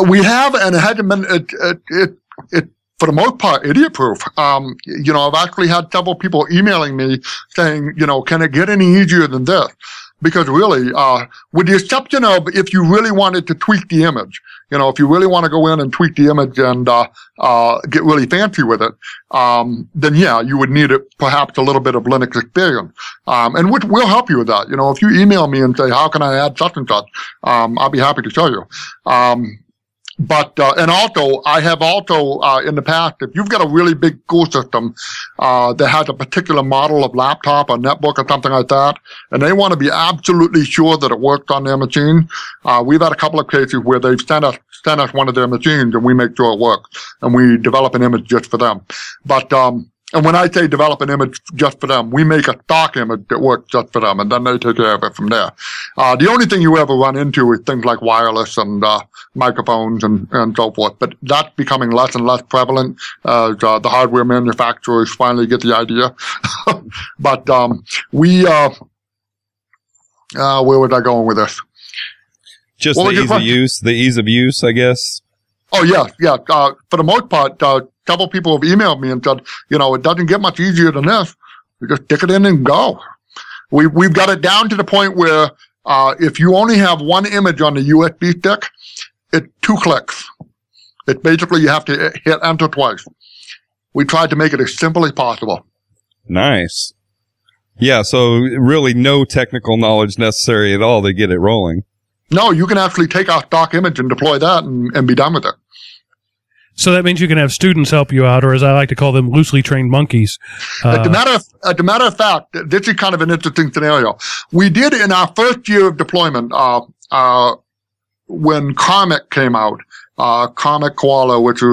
we have, and it hasn't been it it it. it for the most part, idiot proof. Um, you know, I've actually had several people emailing me saying, you know, can it get any easier than this? Because really, uh, with the exception of if you really wanted to tweak the image, you know, if you really want to go in and tweak the image and, uh, uh, get really fancy with it, um, then yeah, you would need it, perhaps a little bit of Linux experience. Um, and which we'll help you with that. You know, if you email me and say, how can I add such and such? Um, I'll be happy to show you. But uh, and also I have also uh, in the past, if you've got a really big school system uh, that has a particular model of laptop or netbook or something like that, and they want to be absolutely sure that it works on their machine, uh, we've had a couple of cases where they've sent us sent us one of their machines and we make sure it works and we develop an image just for them. But um, and when I say develop an image just for them, we make a stock image that works just for them, and then they take care of it from there. Uh, the only thing you ever run into is things like wireless and uh, microphones and, and so forth, but that's becoming less and less prevalent as uh, the hardware manufacturers finally get the idea. but um, we, uh, uh, where was I going with this? Just What the ease of use, the ease of use, I guess. Oh yeah, yeah. Uh, for the most part, several people have emailed me and said, you know, it doesn't get much easier than this. You just stick it in and go. We we've got it down to the point where uh, if you only have one image on the USB stick, it's two clicks. It's basically you have to hit enter twice. We tried to make it as simple as possible. Nice. Yeah, so really no technical knowledge necessary at all to get it rolling. No, you can actually take our stock image and deploy that and, and be done with it. So that means you can have students help you out, or as I like to call them, loosely trained monkeys. As a Uh, matter of, as a matter of fact, this is kind of an interesting scenario. We did in our first year of deployment, uh, uh, when Karmic came out, uh, Karmic Koala, which is,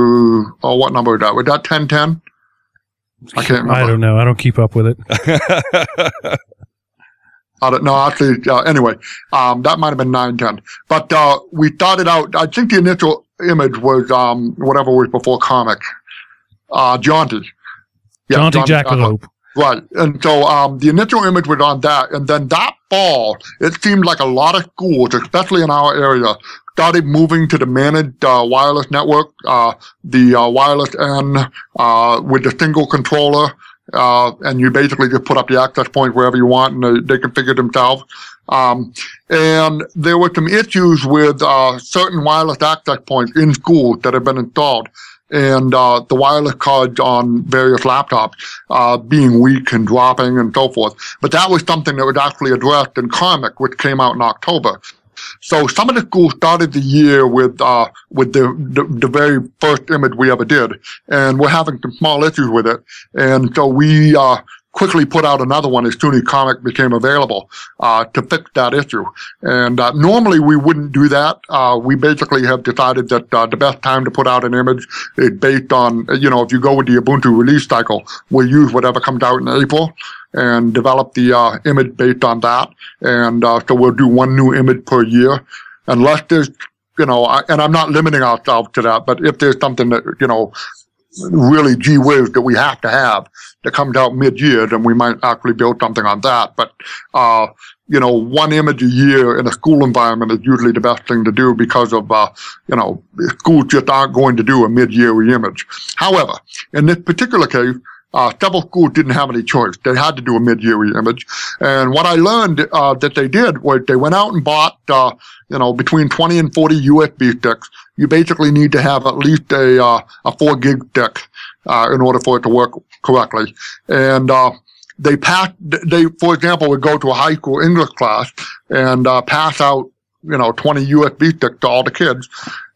oh, what number was that? Was that 1010? I can't remember. I don't know. I don't keep up with it. I don't know. Actually, uh, anyway, um, that might have been 910. But, uh, we started out, I think the initial image was, um, whatever was before Karmic, uh, Jaunty. Yeah, Jaunty Jaunty Jackalope. Right. And so um, the initial image was on that. And then that fall, it seemed like a lot of schools, especially in our area, started moving to the managed uh, wireless network, uh, the uh, wireless N uh, with the single controller. Uh, and you basically just put up the access point wherever you want and they, they configure themselves. Um, and there were some issues with uh, certain wireless access points in schools that have been installed and uh, the wireless cards on various laptops uh, being weak and dropping and so forth. But that was something that was actually addressed in Karmic, which came out in October. So some of the schools started the year with uh, with the, the the very first image we ever did, and we're having some small issues with it. And so we uh, quickly put out another one as soon as Karmic became available uh, to fix that issue. And uh, normally we wouldn't do that. Uh, we basically have decided that uh, the best time to put out an image is based on, you know, if you go with the Ubuntu release cycle, we'll use whatever comes out in April and develop the uh, image based on that. And uh, so we'll do one new image per year, unless there's, you know, I, and I'm not limiting ourselves to that, but if there's something that, you know, really gee whiz that we have to have that comes out mid-year, then we might actually build something on that. But, uh, you know, one image a year in a school environment is usually the best thing to do because of, uh, you know, schools just aren't going to do a mid-year image. However, in this particular case, uh, several schools didn't have any choice. They had to do a mid-year image. And what I learned, uh, that they did was they went out and bought, uh, you know, between 20 and 40 USB sticks. You basically need to have at least a, uh, a four gig stick, uh, in order for it to work correctly. And, uh, they pass, they, for example, would go to a high school English class and, uh, pass out, you know, 20 USB sticks to all the kids,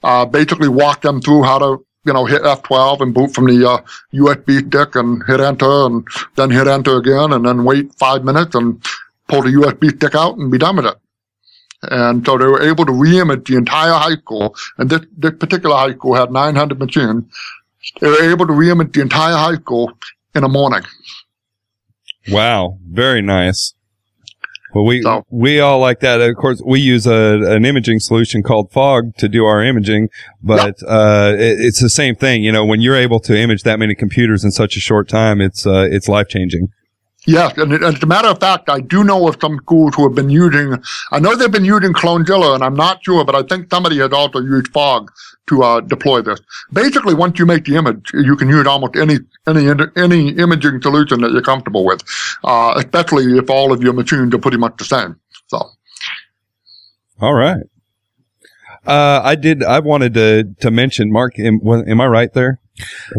uh, basically walk them through how to, you know, hit F12 and boot from the uh, USB stick and hit enter and then hit enter again and then wait five minutes and pull the USB stick out and be done with it. And so they were able to re-image the entire high school. And this, this particular high school had 900 machines. They were able to re-image the entire high school in a morning. Wow, very nice. Well, we So- we all like that. Of course, we use a an imaging solution called Fog to do our imaging, but uh, it, it's the same thing. You know, when you're able to image that many computers in such a short time, it's uh, it's life changing. Yes, and, as a matter of fact, I do know of some schools who have been using. I know they've been using Clonezilla, and I'm not sure, but I think somebody has also used Fog to uh, deploy this. Basically, once you make the image, you can use almost any any any imaging solution that you're comfortable with, uh, especially if all of your machines are pretty much the same. So, All right. Uh, I did. I wanted to to mention Mark. Am, am I right there?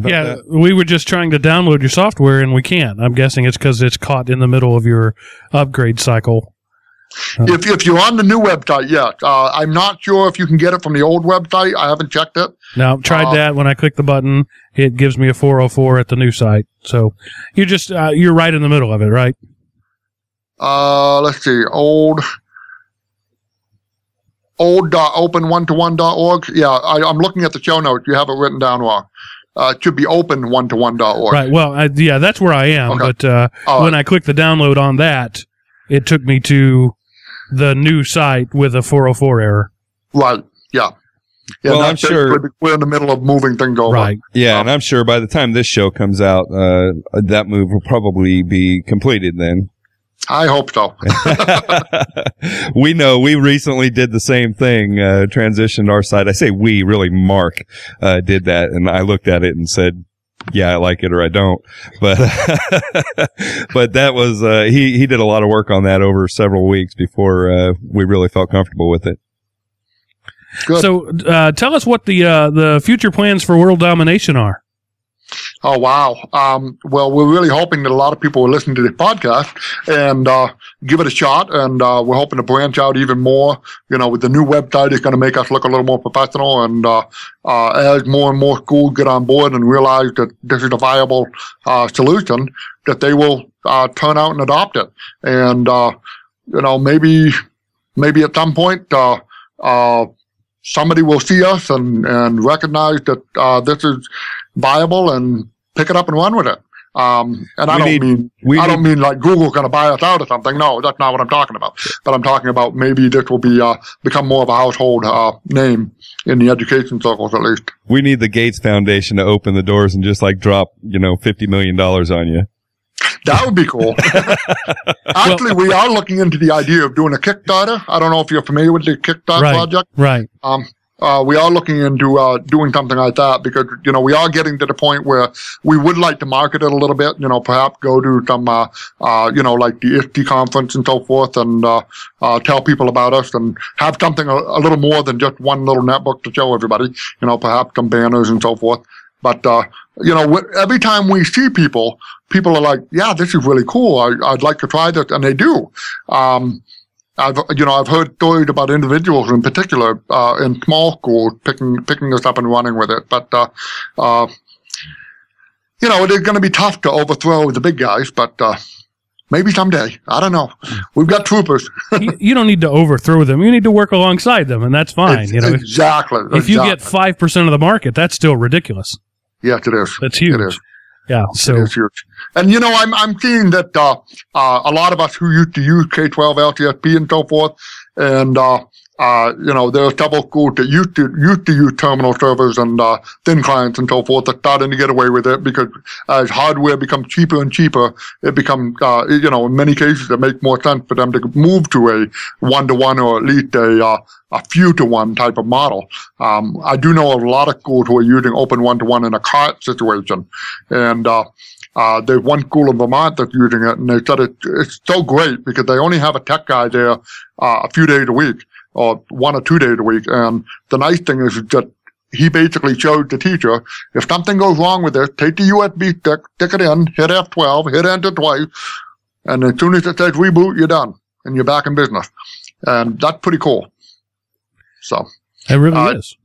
Yeah, that? we were just trying to download your software and we can't. I'm guessing it's because it's caught in the middle of your upgrade cycle. If, if you're on the new website, yes. Uh, I'm not sure if you can get it from the old website. I haven't checked it. Now, tried Uh, that when I click the button, it gives me a 404 at the new site. So you're just, uh, you're right in the middle of it, right? Uh, let's see, old, old dot open one to one dot org. Yeah, I, I'm looking at the show notes. You have it written down wrong. Uh, it should be open one to one dot org. Right. Well, I, yeah, that's where I am. Okay. But, uh, All when. I click the download on that, it took me to the new site with a 404 error. Right. Yeah. Yeah, Well, I'm sure- We're- we're in the middle of moving things over. Right. Yeah, and I'm sure by the time this show comes out, uh, that move will probably be completed then. I hope so. we know we recently did the same thing, uh, transitioned our site. I say we, really Mark, uh, did that. And I looked at it and said, yeah, I like it or I don't. But, but that was, uh, he, he did a lot of work on that over several weeks before, uh, we really felt comfortable with it. Good. So, uh, tell us what the, uh, the future plans for world domination are. Oh wow! Um, well, we're really hoping that a lot of people will listen to this podcast and uh, give it a shot, and uh, we're hoping to branch out even more. You know, with the new website, it's going to make us look a little more professional, and uh, uh, as more and more schools get on board and realize that this is a viable uh, solution, that they will uh, turn out and adopt it, and uh, you know, maybe maybe at some point. Somebody will see us and, and recognize that uh, this is viable and pick it up and run with it. Um, and I don't need- mean we I need- don't mean like Google's going to buy us out or something. No, that's not what I'm talking about. But I'm talking about maybe this will be uh, become more of a household uh, name in the education circles at least. We need the Gates Foundation to open the doors and just like drop, you know, $50 million on you. That would be cool. Actually, we are looking into the idea of doing a Kickstarter. I don't know if you're familiar with the Kickstarter Right. project. Right. Um, uh, we are looking into uh, doing something like that because you know we are getting to the point where we would like to market it a little bit. You know, perhaps go to some uh, uh, you know like the ISTE conference and so forth, and uh, uh, tell people about us and have something a, a little more than just one little netbook to show everybody. You know, perhaps some banners and so forth. But uh, you know, every time we see people, people are like, "Yeah, this is really cool. I, I'd like to try this," and they do. Um, I've you know I've heard stories about individuals in particular uh, in small schools picking picking this up and running with it, but uh, uh, you know it is going to be tough to overthrow the big guys, but uh, maybe someday. I don't know. We've got troopers. you, you don't need to overthrow them. You need to work alongside them, and that's fine. Ex- you know, if, exactly. if you get five percent of the market, that's still ridiculous. yes, it is. That's huge. is. Yeah. So is huge. And you know, I'm I'm seeing that uh, uh, a lot of us who used to use K12 LTSP and so forth, and uh, uh, you know, there are several schools that used to used to use terminal servers and uh, thin clients and so forth that starting to get away with it because as hardware becomes cheaper and cheaper, it becomes uh, you know in many cases it makes more sense for them to move to a one to one or at least a uh, a few to one type of model. Um, I do know of a lot of schools who are using open one to one in a cart situation, and uh, uh, there's one school in Vermont that's using it, and they said it, it's so great because they only have a tech guy there uh, a few days a week, or one or two days a week. And the nice thing is that he basically showed the teacher if something goes wrong with this, take the USB stick, stick it in, hit F12, hit enter twice, and as soon as it says reboot, you're done, and you're back in business. And that's pretty cool. So it really uh, is.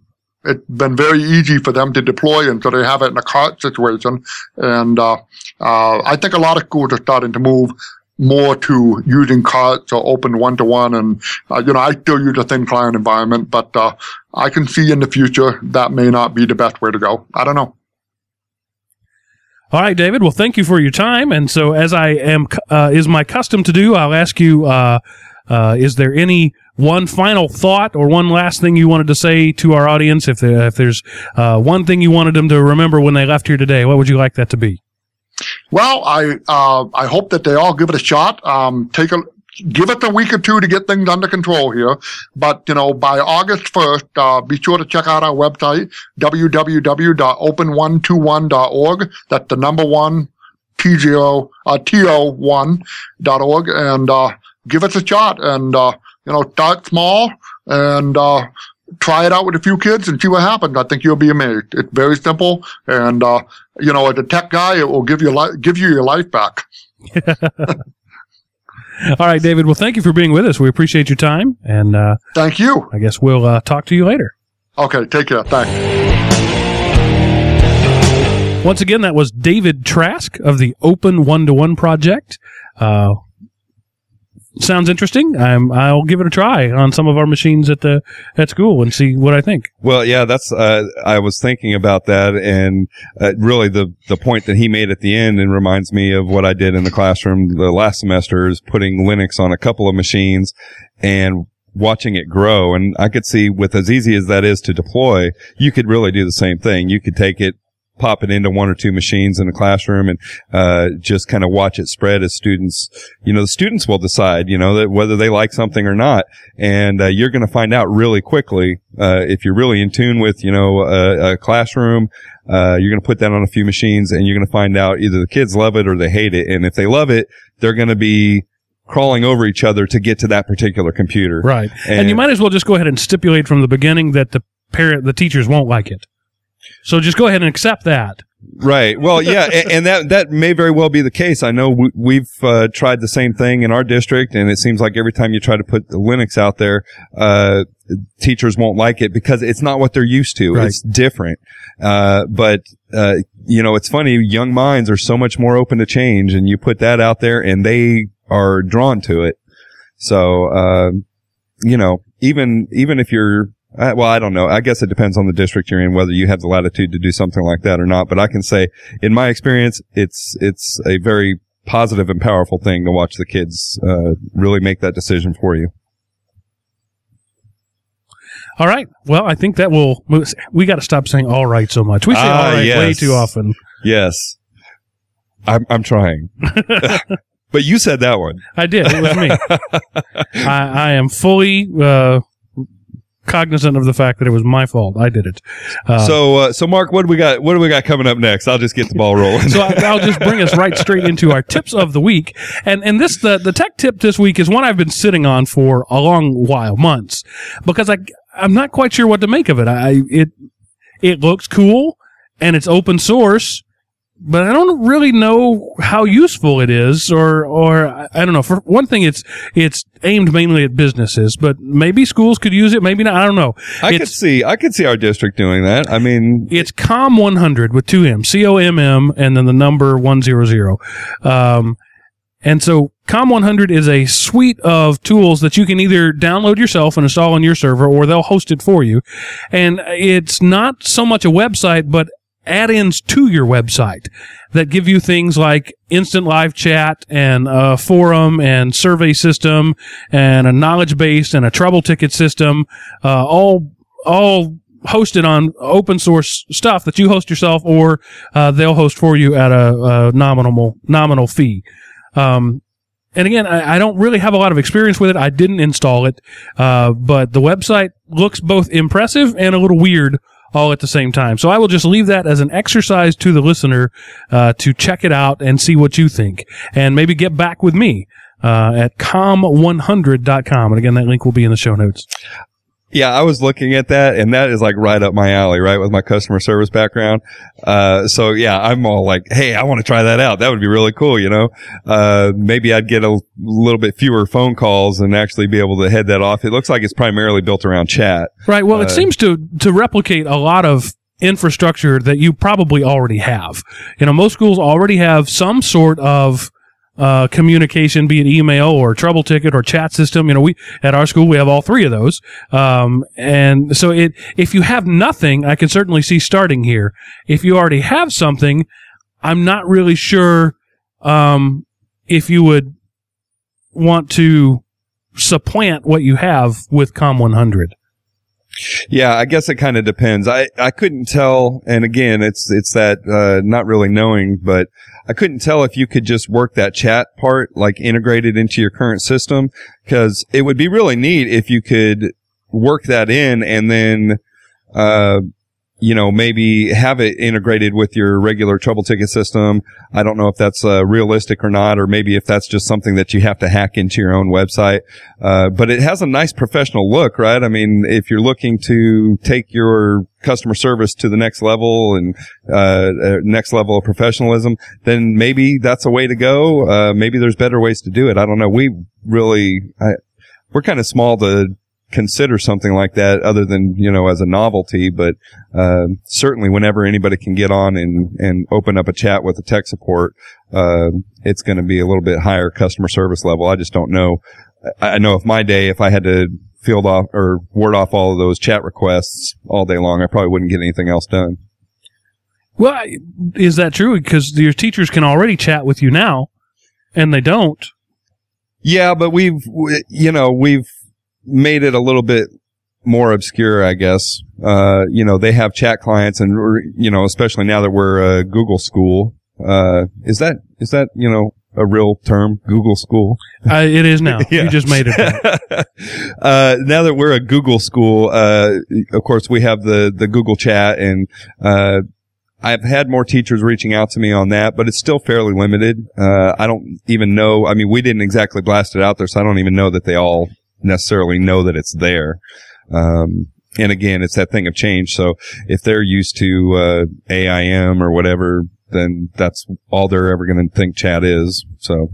it's been very easy for them to deploy and so they have it in a cart situation. And uh, uh, I think a lot of schools are starting to move more to using carts or open one to one. And, uh, you know, I still use a thin client environment, but uh, I can see in the future that may not be the best way to go. I don't know. All right, David. Well, thank you for your time. And so, as I am, uh, is my custom to do, I'll ask you: uh, uh, Is there any one final thought or one last thing you wanted to say to our audience? If there, if there's uh, one thing you wanted them to remember when they left here today, what would you like that to be? Well, I uh, I hope that they all give it a shot. Um, take a give it a week or two to get things under control here. But you know, by August first, uh, be sure to check out our website www.open121.org. That's the number one T zero uh, to one dot org, and uh, give us a shot. And uh, you know, start small and. Uh, Try it out with a few kids and see what happens. I think you'll be amazed. It's very simple, and uh, you know, as a tech guy, it will give you li- give you your life back. All right, David. Well, thank you for being with us. We appreciate your time, and uh, Thank you. I guess we'll uh, talk to you later. Okay, take care. Thanks. Once again, that was David Trask of the Open One to One Project. Sounds interesting. I'm, I'll give it a try on some of our machines at the at school and see what I think. Well, yeah, that's, uh, I was thinking about that and, uh, really the, the point that he made at the end and reminds me of what I did in the classroom the last semester is putting Linux on a couple of machines and watching it grow. And I could see with as easy as that is to deploy, you could really do the same thing. You could take it, pop it into one or two machines in the classroom and uh, just kind of watch it spread as students you know the students will decide you know that whether they like something or not and uh, you're going to find out really quickly uh, if you're really in tune with you know a, a classroom uh, you're going to put that on a few machines and you're going to find out either the kids love it or they hate it and if they love it they're going to be crawling over each other to get to that particular computer Right. And, And- you might as well just go ahead and stipulate from the beginning that the parent, the teachers won't like it. So just go ahead and accept that. Right. Well, yeah, and, and that that may very well be the case. I know we, we've uh, tried the same thing in our district, and it seems like every time you try to put the Linux out there, uh, teachers won't like it because it's not what they're used to. Right. It's different. Uh, but uh, you know, it's funny. Young minds are so much more open to change, and you put that out there, and they are drawn to it. So, uh, you know, even even if you're uh, well, I don't know. I guess it depends on the district you're in, whether you have the latitude to do something like that or not. But I can say, in my experience, it's it's a very positive and powerful thing to watch the kids uh, really make that decision for you. All right. Well, I think that will. We got to stop saying "all right" so much. We say Ah, "all right" way too often. Yes, I'm I'm trying. but you said that one. I did. It was me. I, I am fully uh, cognizant of the fact that it was my fault. I did it. Uh, so uh, so Mark, what do we got? What do we got coming up next? I'll just get the ball rolling. so I, I'll just bring us right straight into our tips of the week. And and this the the tech tip this week is one I've been sitting on for a long while, months, because I I'm not quite sure what to make of it. I it it looks cool and it's open source. But I don't really know how useful it is, or, or I don't know. For one thing, it's it's aimed mainly at businesses, but maybe schools could use it, maybe not. I don't know. I could see I could see our district doing that. I mean, It's Comm100 with two M, C O M M, and then the number 100. Um, and so Comm100 is a suite of tools that you can either download yourself and install on your server, or they'll host it for you. And it's not so much a website, but add-ins to your website that give you things like instant live chat and a forum and survey system and a knowledge base and a trouble ticket system, uh, all, all hosted on open source stuff that you host yourself or, uh, they'll host for you at a, a nominal, nominal fee. Um, and again, I, I don't really have a lot of experience with it. I didn't install it, uh, but the website looks both impressive and a little weird all at the same time. So I will just leave that as an exercise to the listener uh, to check it out and see what you think, and maybe get back with me uh, at comm100.com. And again, that link will be in the show notes. Yeah, I was looking at that, and that is like right up my alley, right, with my customer service background. Uh, so yeah, I'm all like, hey, I want to try that out. That would be really cool, you know. Uh, maybe I'd get a little bit fewer phone calls and actually be able to head that off. It looks like it's primarily built around chat. Right. Well, it Uh, seems to to replicate a lot of infrastructure that you probably already have. You know, most schools already have some sort of uh, communication, be it email or trouble ticket or chat system. You know, we at our school we have all three of those. Um, and so it if you have nothing, I can certainly see starting here. If you already have something, I'm not really sure um, if you would want to supplant what you have with Comm100. Yeah, I guess it kind of depends. I, I couldn't tell, and again, it's it's that uh, not really knowing, but I couldn't tell if you could just work that chat part like integrated into your current system, because it would be really neat if you could work that in and then uh, you know, maybe have it integrated with your regular trouble ticket system. I don't know if that's uh, realistic or not, or maybe if that's just something that you have to hack into your own website. Uh, but it has a nice professional look, right? I mean, if you're looking to take your customer service to the next level and uh, uh next level of professionalism, then maybe that's a way to go. Uh, maybe there's better ways to do it. I don't know. We really, I, we're kind of small to consider something like that other than, you know, as a novelty. But, uh, certainly whenever anybody can get on and, and open up a chat with the tech support, uh, it's going to be a little bit higher customer service level. I just don't know. I know if my day, if I had to field off or ward off all of those chat requests all day long, I probably wouldn't get anything else done. Well, is that true? Because your teachers can already chat with you now, and they don't. Yeah, but we've, you know, we've made it a little bit more obscure, I guess. Uh, you know, they have chat clients and, you know, especially now that we're a Google school. Uh, is that, is that, you know, a real term, Google school? Uh, it is now. yeah. You just made it. uh, now that we're a Google school, uh, of course we have the, the Google chat and, uh, I've had more teachers reaching out to me on that, but it's still fairly limited. Uh, I don't even know. I mean, we didn't exactly blast it out there, so I don't even know that they all necessarily know that it's there. Um, and again, it's that thing of change. So if they're used to, uh, AIM or whatever, then that's all they're ever going to think chat is. So,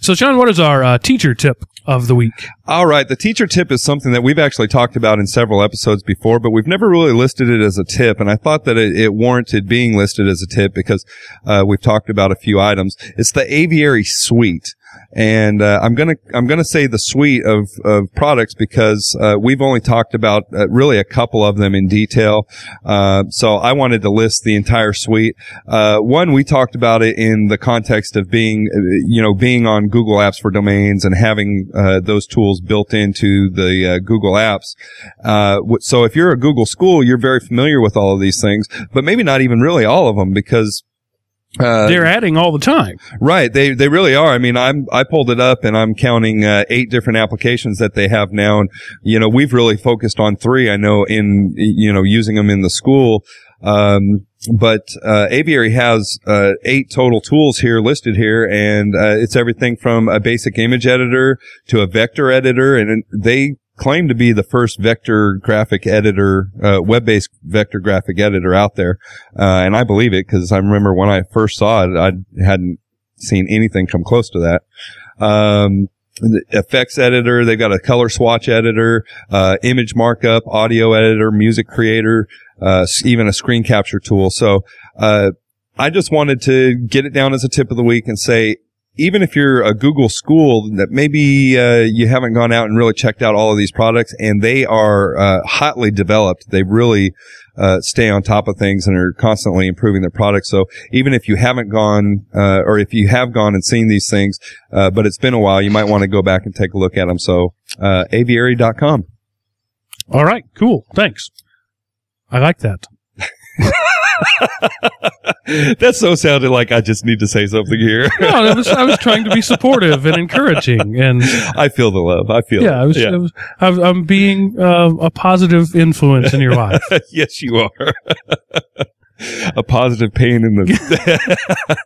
so Sean, what is our uh, teacher tip of the week? All right. The teacher tip is something that we've actually talked about in several episodes before, but we've never really listed it as a tip. And I thought that it, it warranted being listed as a tip because, uh, we've talked about a few items. It's the aviary suite and uh, I'm gonna I'm gonna say the suite of of products because uh, we've only talked about uh, really a couple of them in detail. Uh, so I wanted to list the entire suite. Uh, one we talked about it in the context of being uh, you know being on Google Apps for domains and having those tools built into the Google Apps. so if you're a Google school, you're very familiar with all of these things, but maybe not even really all of them because uh, They're adding all the time. Right. They, they really are. I mean, I'm, I pulled it up and I'm counting, uh, eight different applications that they have now. And, you know, we've really focused on three. I know in, you know, using them in the school. Um, but, uh, Aviary has, uh, eight total tools here listed here. And, uh, it's everything from a basic image editor to a vector editor. And they, claim to be the first vector graphic editor, uh, web-based vector graphic editor out there. Uh, and I believe it because I remember when I first saw it, I hadn't seen anything come close to that. Um, effects editor. They've got a color swatch editor, uh, image markup, audio editor, music creator, uh, even a screen capture tool. So, uh, I just wanted to get it down as a tip of the week and say even if you're a Google school that maybe uh, you haven't gone out and really checked out all of these products and they are uh, hotly developed, they really uh, stay on top of things and are constantly improving their products. So even if you haven't gone, uh, or if you have gone and seen these things, uh, but it's been a while, you might want to go back and take a look at them. So uh, aviary.com. All right, cool. Thanks. I like that. that so sounded like I just need to say something here. no, I was I was trying to be supportive and encouraging, and I feel the love. I feel. Yeah, I was. Yeah. I I'm being uh, a positive influence in your life. yes, you are. a positive pain in the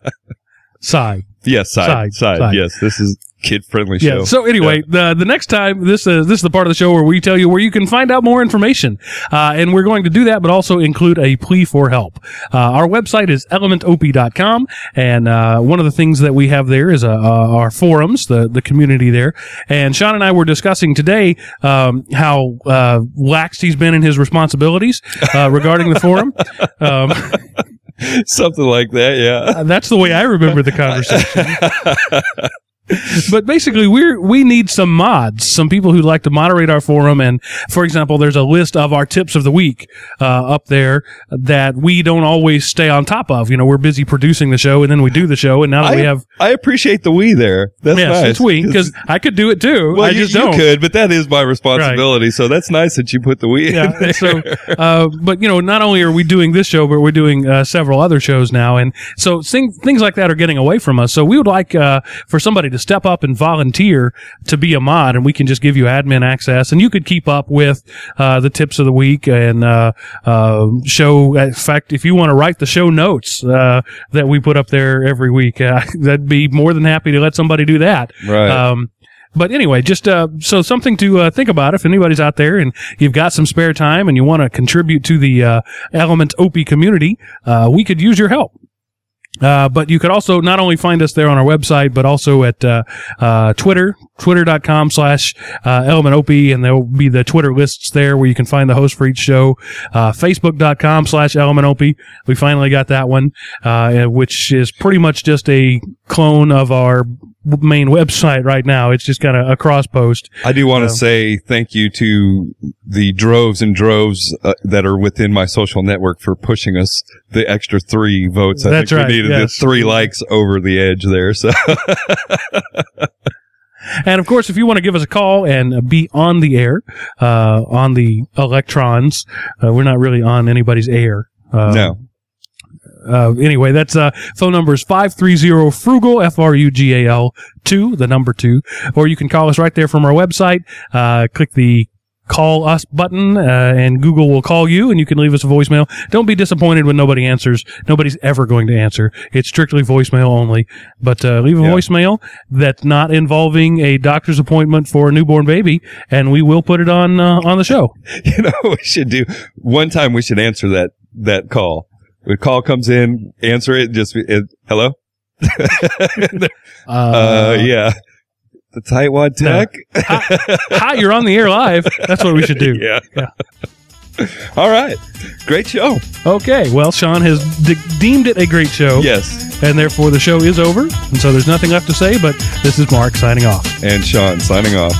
side. Yes, side, side. side. Yes, this is kid friendly show. Yeah. So anyway, yeah. the the next time this uh, this is the part of the show where we tell you where you can find out more information, uh, and we're going to do that, but also include a plea for help. Uh, our website is elementop.com, and uh, one of the things that we have there is uh, uh, our forums, the the community there. And Sean and I were discussing today um, how lax he's been in his responsibilities regarding the forum. Um, Something like that, yeah. that's the way I remember the conversation. but basically we're we need some mods some people who like to moderate our forum. And for example there's a list of our tips of the week uh, up there that we don't always stay on top of. You know we're busy producing the show and then we do the show. And now that I, we have i appreciate the we there. That's yes, nice. it's we because i could do it too. Well i you, just you could but that is my responsibility. Right. so that's nice that you put the we yeah, in so uh, but you know not only are we doing this show but we're doing uh, several other shows now. And so thing, things like that are getting away from us. So we would like uh, for somebody to step up and volunteer to be a mod, and we can just give you admin access, and you could keep up with uh, the tips of the week and uh, uh, show. In fact, if you want to write the show notes uh, that we put up there every week, uh, that'd be more than happy to let somebody do that. Right. Um, but anyway, just uh, so something to uh, think about if anybody's out there and you've got some spare time and you want to contribute to the uh, Element Opie community, uh, we could use your help. Uh, but you could also not only find us there on our website, but also at uh, uh, Twitter, twitter.com slash uh, Element Opie, and there will be the Twitter lists there where you can find the host for each show. Uh, Facebook.com slash Element Opie. We finally got that one, uh, which is pretty much just a clone of our main website right now. It's just kind of a cross post. I do want to So- say thank you to the droves and droves uh, that are within my social network for pushing us the extra three votes. I That's think right, we needed yes. the three likes over the edge there. So And of course, if you want to give us a call and be on the air, uh, on the electrons, uh, we're not really on anybody's air. Uh, no, Uh, anyway, that's, uh, phone number is 530 frugal, F-R-U-G-A-L, two, the number two, or you can call us right there from our website, uh, click the call us button, uh, and Google will call you and you can leave us a voicemail. Don't be disappointed when nobody answers. Nobody's ever going to answer. It's strictly voicemail only, but, uh, leave a Yeah. voicemail that's not involving a doctor's appointment for a newborn baby and we will put it on, uh, on the show. you know we should do one time. We should answer that that call. The call comes in, answer it. Just it, hello. Uh, yeah, the tightwad No. tech. Hi, you're on the air live. That's what we should do. yeah. All right, great show. Okay, well, Sean has de- deemed it a great show. Yes, And therefore, the show is over. And so there's nothing left to say, but this is Mark signing off. and Sean signing off.